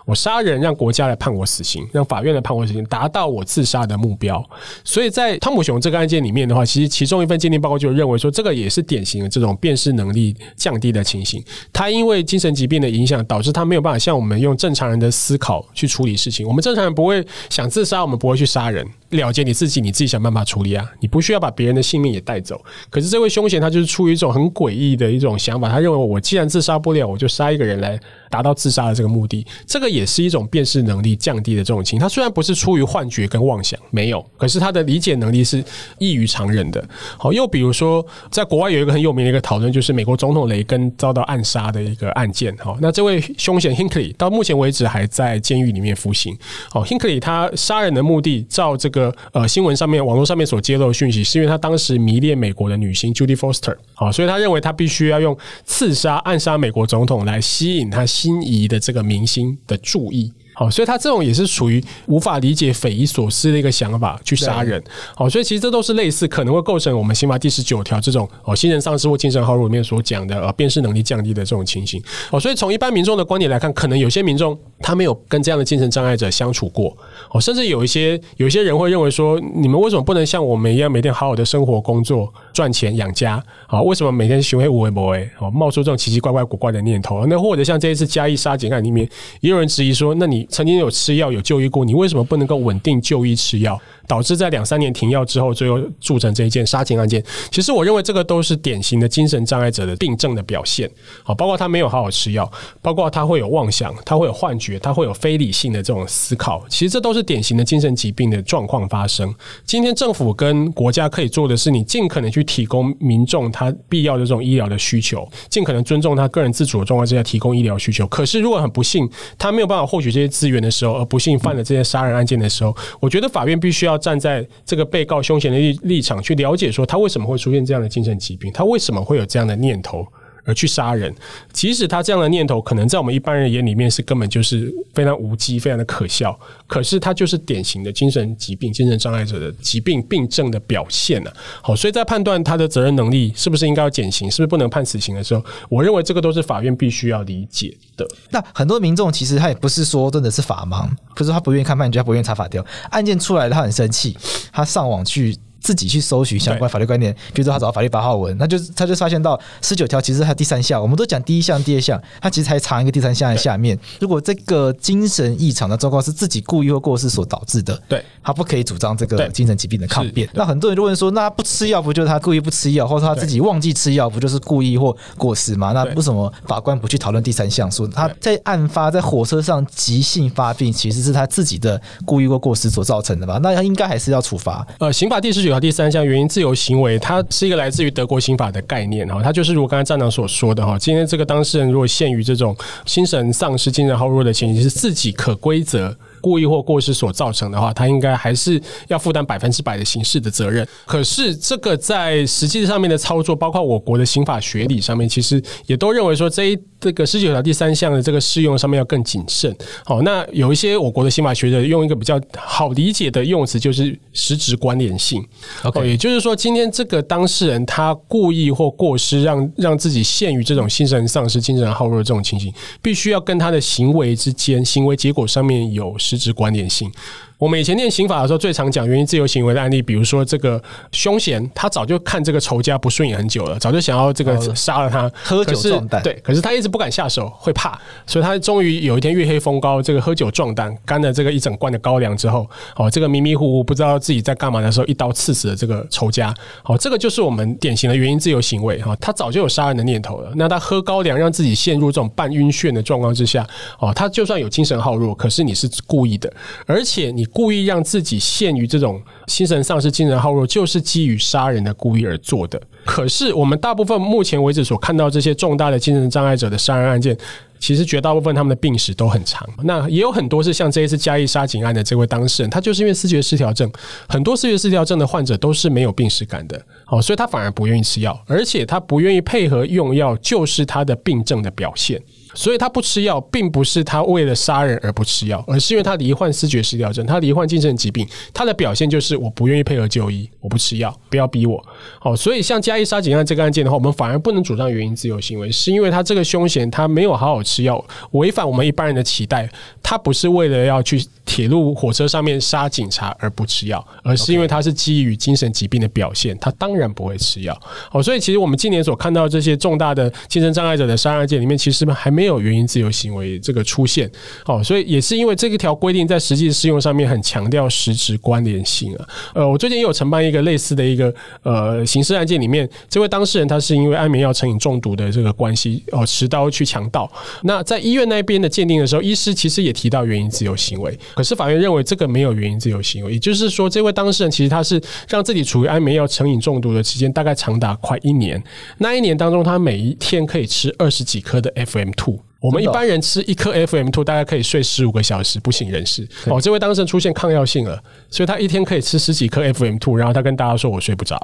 我杀人，让国家来判我死刑，让法院来判我死刑，达到我自杀的目标。所以在汤姆熊这个案件里面的话，其实其中一份鉴定报告就认为说，这个也是典型的这种辨识能力降低的情形。他因为精神疾病的影响，导致他没有办法像我们用正常人的思考去处理事情。我们正常人不会想自杀，我们不会去杀人。了结你自己，你自己想办法处理啊，你不需要把别人的性命也带走。可是这位凶嫌他就是出于一种很诡异的一种想法，他认为我既然自杀不了，我就杀一个人来达到自杀的这个目的。这个也是一种辨识能力降低的这种情。他虽然不是出于幻觉跟妄想，没有，可是他的理解能力是异于常人的。好，又比如说，在国外有一个很有名的一个讨论，就是美国总统雷根遭到暗杀的一个案件。好，那这位凶险 Hinckley 到目前为止还在监狱里面服刑。好，Hinckley 他杀人的目的，照这个。呃，新闻上面、网络上面所揭露的讯息，是因为他当时迷恋美国的女星 Judy Foster，好，所以他认为他必须要用刺杀、暗杀美国总统来吸引他心仪的这个明星的注意。好，所以他这种也是属于无法理解、匪夷所思的一个想法去杀人。好，所以其实这都是类似可能会构成我们刑法第十九条这种哦，精神丧失或精神耗弱里面所讲的呃，辨识能力降低的这种情形。哦，所以从一般民众的观点来看，可能有些民众他没有跟这样的精神障碍者相处过。哦，甚至有一些有一些人会认为说，你们为什么不能像我们一样每天好好的生活、工作、赚钱养家？啊，为什么每天行为无为不为？哦，冒出这种奇奇怪怪、古怪的念头？那或者像这一次嘉义杀警案里面，也有人质疑说，那你。曾经有吃药有就医过，你为什么不能够稳定就医吃药？导致在两三年停药之后，最后铸成这一件杀警案件。其实我认为这个都是典型的精神障碍者的病症的表现。好，包括他没有好好吃药，包括他会有妄想，他会有幻觉，他会有非理性的这种思考。其实这都是典型的精神疾病的状况发生。今天政府跟国家可以做的是，你尽可能去提供民众他必要的这种医疗的需求，尽可能尊重他个人自主的状况之下提供医疗需求。可是如果很不幸，他没有办法获取这些资源的时候，而不幸犯了这些杀人案件的时候，我觉得法院必须要。站在这个被告凶嫌的立立场去了解，说他为什么会出现这样的精神疾病，他为什么会有这样的念头。而去杀人，即使他这样的念头可能在我们一般人眼里面是根本就是非常无稽、非常的可笑，可是他就是典型的精神疾病、精神障碍者的疾病病症的表现呢、好，所以在判断他的责任能力是不是应该要减刑，是不是不能判死刑的时候，我认为这个都是法院必须要理解的。那很多民众其实他也不是说真的是法盲，可是他不愿意看判决，他不愿意查法条，案件出来他很生气，他上网去。自己去搜寻相关法律观念，比如说他找到法律八号文，那就他就发现到十九条其实还有第三项，我们都讲第一项、第二项，他其实还藏一个第三项在下面。如果这个精神异常的状况是自己故意或过失所导致的，对，他不可以主张这个精神疾病的抗辩。那很多人就问说，那他不吃药不就是他故意不吃药，或者他自己忘记吃药不就是故意或过失吗？那为什么法官不去讨论第三项，说他在案发在火车上急性发病，其实是他自己的故意或过失所造成的吧？那他应该还是要处罚。呃，刑法第十九。第三项原因自由行为，它是一个来自于德国刑法的概念哈，它就是如果刚才站长所说的哈，今天这个当事人如果陷于这种精神丧失、精神耗弱的情形，是自己可归责。故意或过失所造成的话，他应该还是要负担百分之百的刑事的责任。可是这个在实际上面的操作，包括我国的刑法学理上面，其实也都认为说，这一这个十九条第三项的这个适用上面要更谨慎。好，那有一些我国的刑法学者用一个比较好理解的用词，就是实质关联性。OK，也就是说，今天这个当事人他故意或过失让让自己陷于这种精神丧失、精神耗弱的这种情形，必须要跟他的行为之间、行为结果上面有。实质关联性。我们以前念刑法的时候，最常讲原因自由行为的案例，比如说这个凶嫌，他早就看这个仇家不顺眼很久了，早就想要这个杀了他，喝酒壮胆。对，可是他一直不敢下手，会怕，所以他终于有一天月黑风高，这个喝酒壮胆，干了这个一整罐的高粱之后，哦，这个迷迷糊糊不知道自己在干嘛的时候，一刀刺死了这个仇家。好，这个就是我们典型的原因自由行为哈，他早就有杀人的念头了。那他喝高粱，让自己陷入这种半晕眩的状况之下，哦，他就算有精神耗弱，可是你是故意的，而且你。你故意让自己陷于这种精神丧失、精神耗弱，就是基于杀人的故意而做的。可是，我们大部分目前为止所看到这些重大的精神障碍者的杀人案件，其实绝大部分他们的病史都很长。那也有很多是像这一次嘉义杀警案的这位当事人，他就是因为视觉失调症，很多视觉失调症的患者都是没有病史感的，哦，所以他反而不愿意吃药，而且他不愿意配合用药，就是他的病症的表现。所以他不吃药，并不是他为了杀人而不吃药，而是因为他罹患思觉失调症，他罹患精神疾病，他的表现就是我不愿意配合就医，我不吃药，不要逼我。好，所以像嘉义杀警案这个案件的话，我们反而不能主张原因自由行为，是因为他这个凶嫌他没有好好吃药，违反我们一般人的期待，他不是为了要去铁路火车上面杀警察而不吃药，而是因为他是基于精神疾病的表现，他当然不会吃药。好，所以其实我们今年所看到这些重大的精神障碍者的杀人案件里面，其实还没。没有原因自由行为这个出现，好，所以也是因为这个条规定在实际适用上面很强调实质关联性啊。呃，我最近也有承办一个类似的一个呃刑事案件，里面这位当事人他是因为安眠药成瘾中毒的这个关系哦，持刀去强盗。那在医院那边的鉴定的时候，医师其实也提到原因自由行为，可是法院认为这个没有原因自由行为，也就是说，这位当事人其实他是让自己处于安眠药成瘾中毒的期间，大概长达快一年。那一年当中，他每一天可以吃二十几颗的 FM two。我们一般人吃一颗 FM two 大概可以睡十五个小时，不省人事。哦，这位当事人出现抗药性了，所以他一天可以吃十几颗 FM two，然后他跟大家说：“我睡不着。”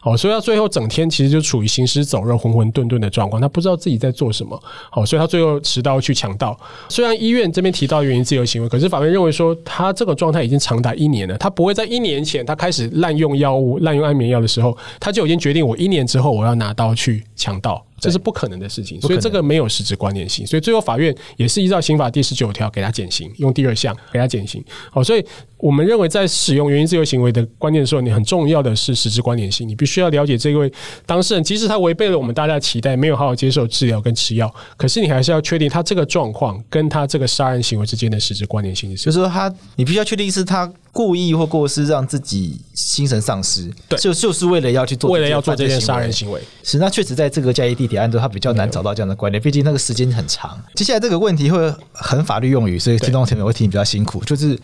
好，所以他最后整天其实就处于行尸走肉、浑浑沌沌的状况，他不知道自己在做什么。好，所以他最后持刀去抢盗。虽然医院这边提到原因自由行为，可是法院认为说他这个状态已经长达一年了，他不会在一年前他开始滥用药物、滥用安眠药的时候，他就已经决定我一年之后我要拿刀去抢盗。这是不可能的事情，所以这个没有实质关联性，所以最后法院也是依照刑法第十九条给他减刑，用第二项给他减刑。好，所以我们认为在使用原因自由行为的观念的时候，你很重要的是实质关联性，你必须要了解这位当事人，即使他违背了我们大家的期待，没有好好接受治疗跟吃药，可是你还是要确定他这个状况跟他这个杀人行为之间的实质关联性。就是说他，你必须要确定是他。故意或过失让自己精神丧失，对，就就是为了要去做，为了要做这件杀人行为。是，那确实在这个嘉义地铁案中，他比较难找到这样的观念，毕竟那个时间很长。接下来这个问题会很法律用语，所以听众朋友会听比较辛苦，就是。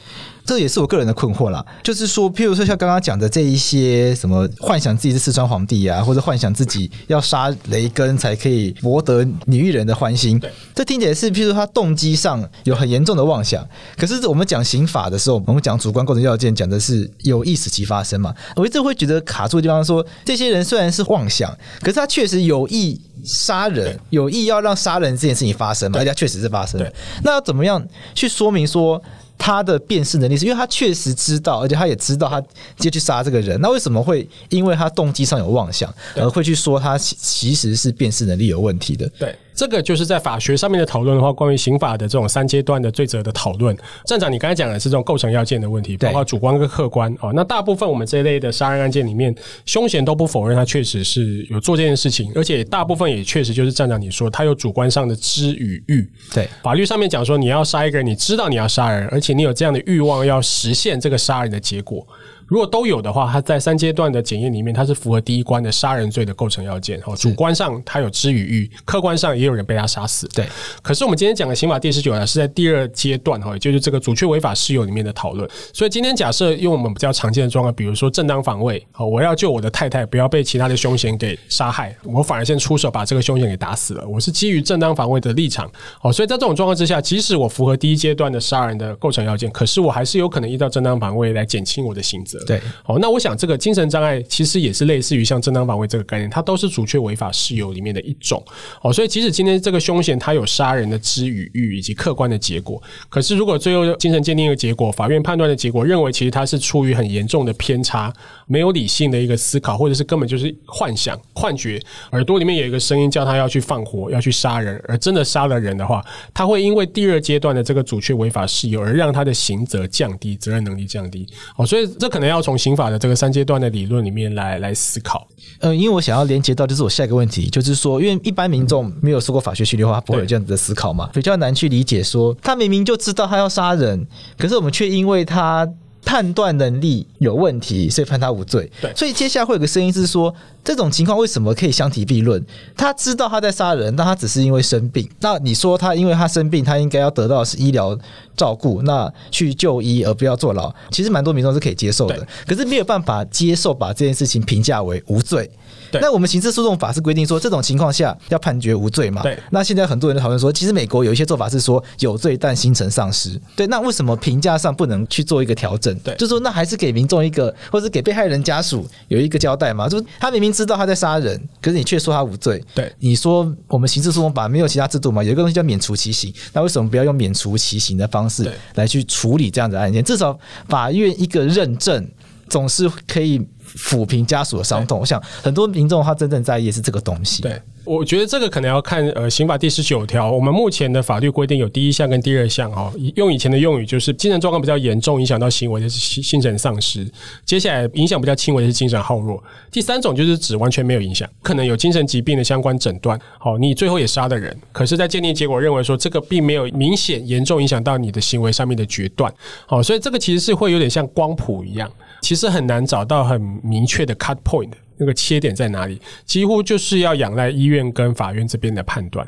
这也是我个人的困惑啦，就是说，譬如说像刚刚讲的这一些什么幻想自己是四川皇帝啊，或者幻想自己要杀雷根才可以博得女艺人的欢心，这听起来是譬如说他动机上有很严重的妄想。可是我们讲刑法的时候，我们讲主观构成要件，讲的是有意使其发生嘛。我一直会觉得卡住的地方说，这些人虽然是妄想，可是他确实有意杀人，有意要让杀人这件事情发生嘛，而且确实是发生。那要怎么样去说明说？他的辨识能力是因为他确实知道，而且他也知道他直接去杀这个人。那为什么会因为他动机上有妄想，而会去说他其实是辨识能力有问题的？对。这个就是在法学上面的讨论的话，关于刑法的这种三阶段的罪责的讨论。站长，你刚才讲的是这种构成要件的问题，包括主观跟客观哦。那大部分我们这一类的杀人案件里面，凶嫌都不否认他确实是有做这件事情，而且大部分也确实就是站长你说他有主观上的知与欲。对，法律上面讲说你要杀一个人，你知道你要杀人，而且你有这样的欲望要实现这个杀人的结果。如果都有的话，他在三阶段的检验里面，他是符合第一关的杀人罪的构成要件。哦，主观上他有知与欲，客观上也有人被他杀死。对。可是我们今天讲的刑法第十九条是在第二阶段哈，也就是这个阻却违法事由里面的讨论。所以今天假设用我们比较常见的状况，比如说正当防卫，好，我要救我的太太不要被其他的凶嫌给杀害，我反而先出手把这个凶嫌给打死了，我是基于正当防卫的立场。哦，所以在这种状况之下，即使我符合第一阶段的杀人的构成要件，可是我还是有可能依照正当防卫来减轻我的刑责。对。好，那我。想，这个精神障碍其实也是类似于像正当防卫这个概念，它都是阻却违法事由里面的一种。哦，所以即使今天这个凶嫌他有杀人的知与欲以及客观的结果，可是如果最后精神鉴定的结果，法院判断的结果认为其实他是出于很严重的偏差，没有理性的一个思考，或者是根本就是幻想、幻觉，耳朵里面有一个声音叫他要去放火、要去杀人，而真的杀了人的话，他会因为第二阶段的这个阻却违法事由而让他的刑责降低，责任能力降低。哦，所以这可能要从刑法的这个。三阶段的理论里面来来思考，呃，因为我想要连接到就是我下一个问题，就是说，因为一般民众没有受过法学训练的话，不会有这样子的思考嘛，比较难去理解。说他明明就知道他要杀人，可是我们却因为他判断能力有问题，所以判他无罪。对，所以接下来会有个声音是说，这种情况为什么可以相提并论？他知道他在杀人，但他只是因为生病。那你说他因为他生病，他应该要得到的是医疗照顾，那去就医而不要坐牢，其实蛮多民众是可以接受的。可是没有办法接受把这件事情评价为无罪。那我们刑事诉讼法是规定说，这种情况下要判决无罪嘛？对。那现在很多人都讨论说，其实美国有一些做法是说有罪但心存丧失。对。那为什么评价上不能去做一个调整？对。就是说那还是给民众一个，或者给被害人家属有一个交代嘛？就是他明明知道他在杀人，可是你却说他无罪。对。你说我们刑事诉讼法没有其他制度嘛？有一个东西叫免除其刑。那为什么不要用免除其刑的方式来去处理这样的案件？至少法院一个认证总是可以。抚平家属的伤痛，我想很多民众他真正在意的是这个东西。对，我觉得这个可能要看呃刑法第十九条，我们目前的法律规定有第一项跟第二项。哈，用以前的用语就是精神状况比较严重，影响到行为的是精神丧失，接下来影响比较轻微的是精神耗弱，第三种就是指完全没有影响，可能有精神疾病的相关诊断，好，你最后也杀了人，可是，在鉴定结果认为说这个并没有明显严重影响到你的行为上面的决断，好，所以这个其实是会有点像光谱一样。其实很难找到很明确的 cut point，那个切点在哪里？几乎就是要仰赖医院跟法院这边的判断。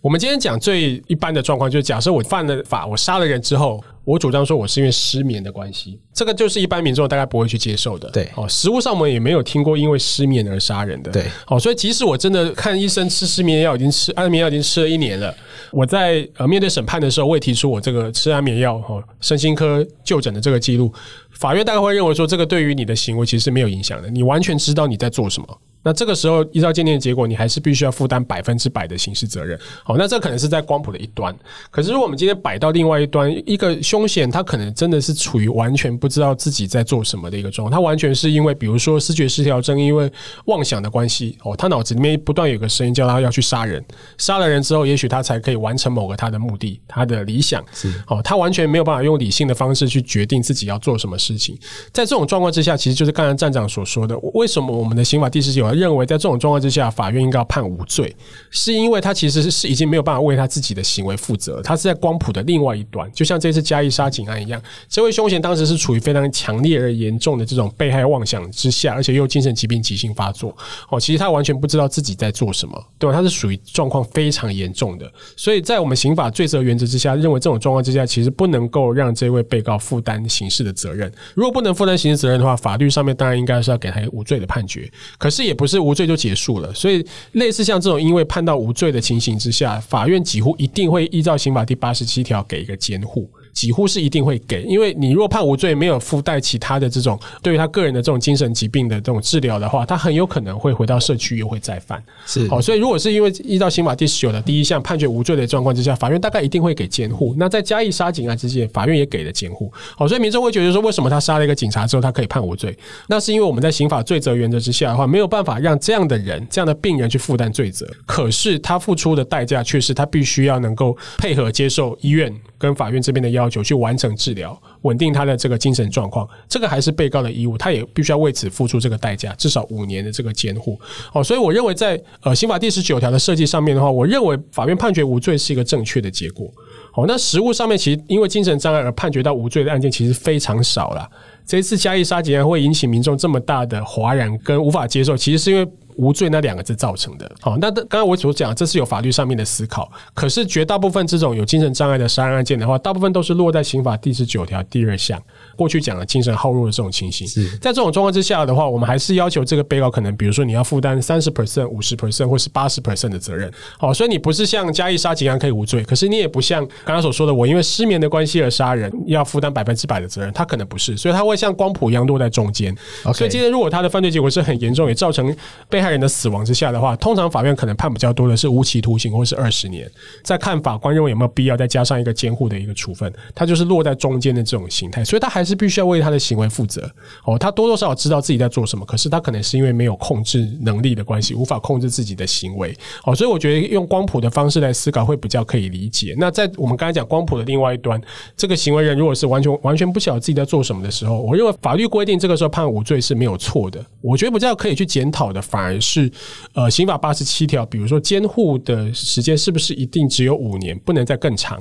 我们今天讲最一般的状况，就是假设我犯了法，我杀了人之后，我主张说我是因为失眠的关系，这个就是一般民众大概不会去接受的。对，哦，实物上我们也没有听过因为失眠而杀人的。对，哦，所以即使我真的看医生吃失眠药已经吃安眠药已经吃了一年了，我在呃面对审判的时候，我也提出我这个吃安眠药哦，身心科就诊的这个记录，法院大概会认为说这个对于你的行为其实是没有影响的，你完全知道你在做什么。那这个时候依照鉴定的结果，你还是必须要负担百分之百的刑事责任。好，那这可能是在光谱的一端。可是如果我们今天摆到另外一端，一个凶险他可能真的是处于完全不知道自己在做什么的一个状况，他完全是因为比如说视觉失调症，因为妄想的关系，哦，他脑子里面不断有个声音叫他要去杀人，杀了人之后，也许他才可以完成某个他的目的，他的理想。是，哦，他完全没有办法用理性的方式去决定自己要做什么事情。在这种状况之下，其实就是刚才站长所说的，为什么我们的刑法第十九认为在这种状况之下，法院应该要判无罪，是因为他其实是已经没有办法为他自己的行为负责，他是在光谱的另外一端，就像这次嘉义杀警案一样，这位凶嫌当时是处于非常强烈而严重的这种被害妄想之下，而且又精神疾病急性发作，哦，其实他完全不知道自己在做什么，对吧？他是属于状况非常严重的，所以在我们刑法罪责原则之下，认为这种状况之下，其实不能够让这位被告负担刑事的责任。如果不能负担刑事责任的话，法律上面当然应该是要给他无罪的判决，可是也不是无罪就结束了，所以类似像这种因为判到无罪的情形之下，法院几乎一定会依照刑法第八十七条给一个监护。几乎是一定会给，因为你若判无罪，没有附带其他的这种对于他个人的这种精神疾病的这种治疗的话，他很有可能会回到社区又会再犯。是好，所以如果是因为依照刑法第十九的第一项判决无罪的状况之下，法院大概一定会给监护。那在嘉义杀警案之前，法院也给了监护。好，所以民众会觉得说，为什么他杀了一个警察之后，他可以判无罪？那是因为我们在刑法罪责原则之下的话，没有办法让这样的人、这样的病人去负担罪责。可是他付出的代价却是他必须要能够配合接受医院跟法院这边的要求去完成治疗，稳定他的这个精神状况，这个还是被告的义务，他也必须要为此付出这个代价，至少五年的这个监护。哦，所以我认为在呃刑法第十九条的设计上面的话，我认为法院判决无罪是一个正确的结果。哦，那实务上面其实因为精神障碍而判决到无罪的案件其实非常少了。这一次嘉义杀警案会引起民众这么大的哗然跟无法接受，其实是因为。无罪那两个字造成的，好，那刚刚我所讲，这是有法律上面的思考。可是绝大部分这种有精神障碍的杀人案件的话，大部分都是落在刑法第十九条第二项。过去讲的精神耗弱的这种情形，是在这种状况之下的话，我们还是要求这个被告可能，比如说你要负担三十 percent、五十 percent 或是八十 percent 的责任。好，所以你不是像嘉义杀警案可以无罪，可是你也不像刚刚所说的我因为失眠的关系而杀人要负担百分之百的责任，他可能不是，所以他会像光谱一样落在中间。所以今天如果他的犯罪结果是很严重，也造成被害人的死亡之下的话，通常法院可能判比较多的是无期徒刑或是二十年。再看法官认为有没有必要再加上一个监护的一个处分，他就是落在中间的这种形态，所以他还是必须要为他的。行为负责哦，他多多少少知道自己在做什么，可是他可能是因为没有控制能力的关系，无法控制自己的行为哦，所以我觉得用光谱的方式来思考会比较可以理解。那在我们刚才讲光谱的另外一端，这个行为人如果是完全完全不晓得自己在做什么的时候，我认为法律规定这个时候判无罪是没有错的。我觉得比较可以去检讨的，反而是呃刑法八十七条，比如说监护的时间是不是一定只有五年，不能再更长。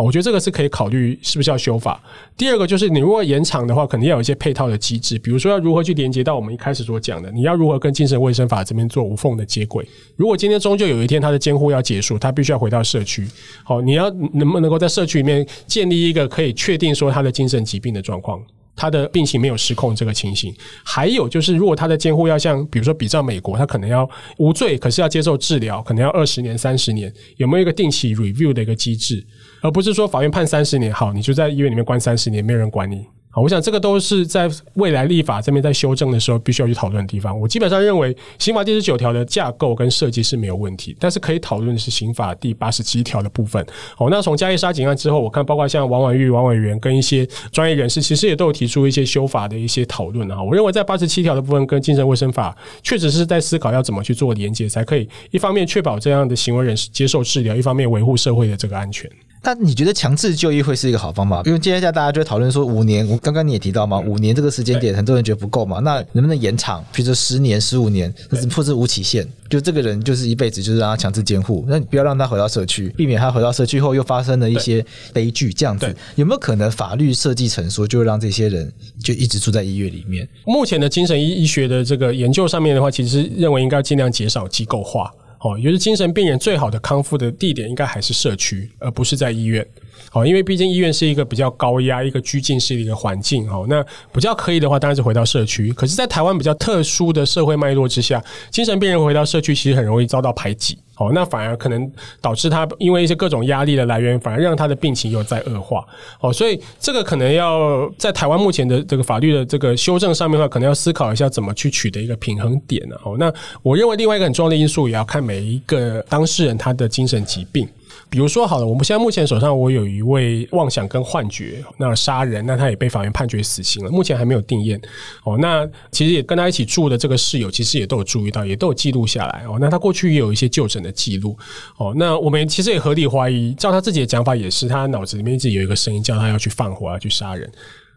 我觉得这个是可以考虑是不是要修法。第二个就是你如果延长的话，肯定要有一些配套的机制，比如说要如何去连接到我们一开始所讲的，你要如何跟精神卫生法这边做无缝的接轨。如果今天终究有一天他的监护要结束，他必须要回到社区，好，你要能不能够在社区里面建立一个可以确定说他的精神疾病的状况。他的病情没有失控这个情形，还有就是，如果他的监护要像，比如说比照美国，他可能要无罪，可是要接受治疗，可能要二十年、三十年，有没有一个定期 review 的一个机制，而不是说法院判三十年，好，你就在医院里面关三十年，没有人管你。好，我想这个都是在未来立法这边在修正的时候必须要去讨论的地方。我基本上认为刑法第十九条的架构跟设计是没有问题，但是可以讨论的是刑法第八十七条的部分。好，那从嘉义杀警案之后，我看包括像王婉玉、王委员跟一些专业人士，其实也都有提出一些修法的一些讨论啊。我认为在八十七条的部分跟精神卫生法确实是在思考要怎么去做连接，才可以一方面确保这样的行为人士接受治疗，一方面维护社会的这个安全。那你觉得强制就医会是一个好方法？因为接下来大家就会讨论说五年，我刚刚你也提到嘛，五年这个时间点，很多人觉得不够嘛，那能不能延长？比如说十年、十五年，或是无期限？就这个人就是一辈子，就是让他强制监护，那你不要让他回到社区，避免他回到社区后又发生了一些悲剧，这样子有没有可能法律设计成说，就让这些人就一直住在医院里面？目前的精神医医学的这个研究上面的话，其实认为应该尽量减少机构化。哦，也就是精神病人最好的康复的地点应该还是社区，而不是在医院。好，因为毕竟医院是一个比较高压、一个拘禁式的一个环境。好，那比较可以的话，当然是回到社区。可是，在台湾比较特殊的社会脉络之下，精神病人回到社区，其实很容易遭到排挤。哦，那反而可能导致他因为一些各种压力的来源，反而让他的病情又在恶化。哦，所以这个可能要在台湾目前的这个法律的这个修正上面的话，可能要思考一下怎么去取得一个平衡点呢？哦，那我认为另外一个很重要的因素，也要看每一个当事人他的精神疾病。比如说，好了，我们现在目前手上我有一位妄想跟幻觉，那杀人，那他也被法院判决死刑了，目前还没有定谳。哦，那其实也跟他一起住的这个室友，其实也都有注意到，也都有记录下来。哦，那他过去也有一些就诊的记录。哦，那我们其实也合理怀疑，照他自己的讲法，也是他脑子里面一直有一个声音叫他要去放火，要去杀人。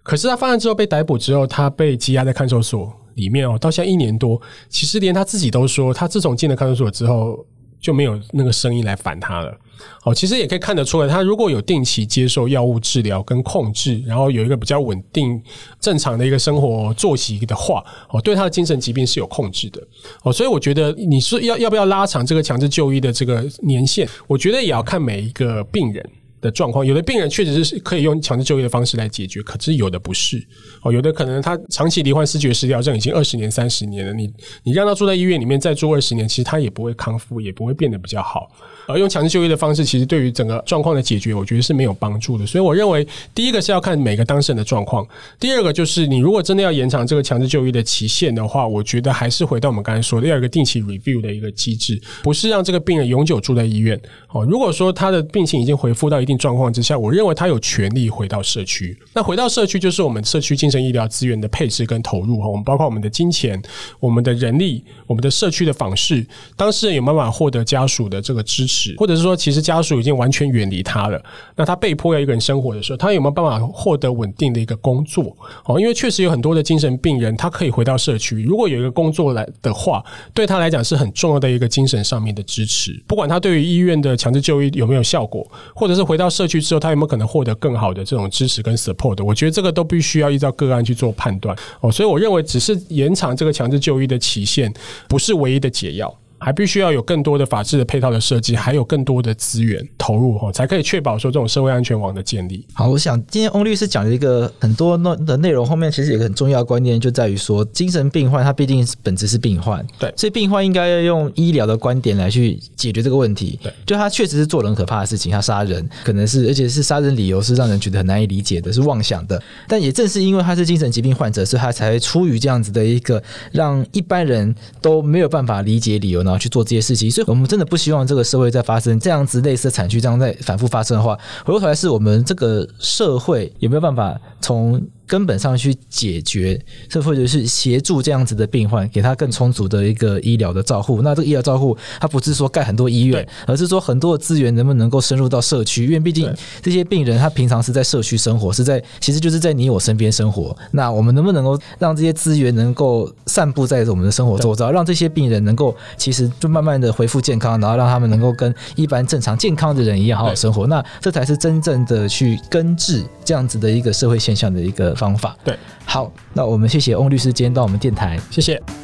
可是他犯案之后被逮捕之后，他被羁押在看守所里面哦，到现在一年多，其实连他自己都说，他自从进了看守所之后。就没有那个声音来烦他了。好，其实也可以看得出来，他如果有定期接受药物治疗跟控制，然后有一个比较稳定、正常的一个生活作息的话，哦，对他的精神疾病是有控制的。哦，所以我觉得你说要要不要拉长这个强制就医的这个年限，我觉得也要看每一个病人的状况，有的病人确实是可以用强制就医的方式来解决，可是有的不是哦，有的可能他长期罹患思觉失调症已经二十年、三十年了，你你让他住在医院里面再住二十年，其实他也不会康复，也不会变得比较好。而用强制就医的方式，其实对于整个状况的解决，我觉得是没有帮助的。所以我认为，第一个是要看每个当事人的状况；第二个就是你如果真的要延长这个强制就医的期限的话，我觉得还是回到我们刚才说的，要有一个定期 review 的一个机制，不是让这个病人永久住在医院。哦，如果说他的病情已经恢复到一定状况之下，我认为他有权利回到社区。那回到社区，就是我们社区精神医疗资源的配置跟投入。哈，我们包括我们的金钱、我们的人力、我们的社区的访视，当事人有没有办法获得家属的这个支持？或者是说，其实家属已经完全远离他了，那他被迫要一个人生活的时候，他有没有办法获得稳定的一个工作？哦，因为确实有很多的精神病人，他可以回到社区，如果有一个工作来的话，对他来讲是很重要的一个精神上面的支持。不管他对于医院的强制就医有没有效果，或者是回到到社区之后，他有没有可能获得更好的这种支持跟 support？我觉得这个都必须要依照个案去做判断。哦，所以我认为只是延长这个强制就医的期限，不是唯一的解药。还必须要有更多的法制的配套的设计，还有更多的资源投入哈，才可以确保说这种社会安全网的建立。好，我想今天翁律师讲的一个很多内的内容，后面其实有个很重要的观念，就在于说精神病患他毕竟本质是病患，对，所以病患应该要用医疗的观点来去解决这个问题。对，就他确实是做了很可怕的事情，他杀人，可能是而且是杀人理由是让人觉得很难以理解的，是妄想的。但也正是因为他是精神疾病患者，所以他才会出于这样子的一个让一般人都没有办法理解理由，然去做这些事情。所以我们真的不希望这个社会再发生这样子类似的惨剧，这样在反复发生的话，回过头来是我们这个社会有没有办法从根本上去解决，这或者是协助这样子的病患，给他更充足的一个医疗的照护。那这个医疗照护，它不是说盖很多医院，而是说很多的资源能不能够深入到社区？因为毕竟这些病人他平常是在社区生活，是在其实就是在你我身边生活。那我们能不能够让这些资源能够散布在我们的生活周遭，让这些病人能够其实就慢慢的恢复健康，然后让他们能够跟一般正常健康的人一样好好生活。那这才是真正的去根治这样子的一个社会现象的一个方法。对，好，那我们谢谢翁律师今天到我们电台，谢谢。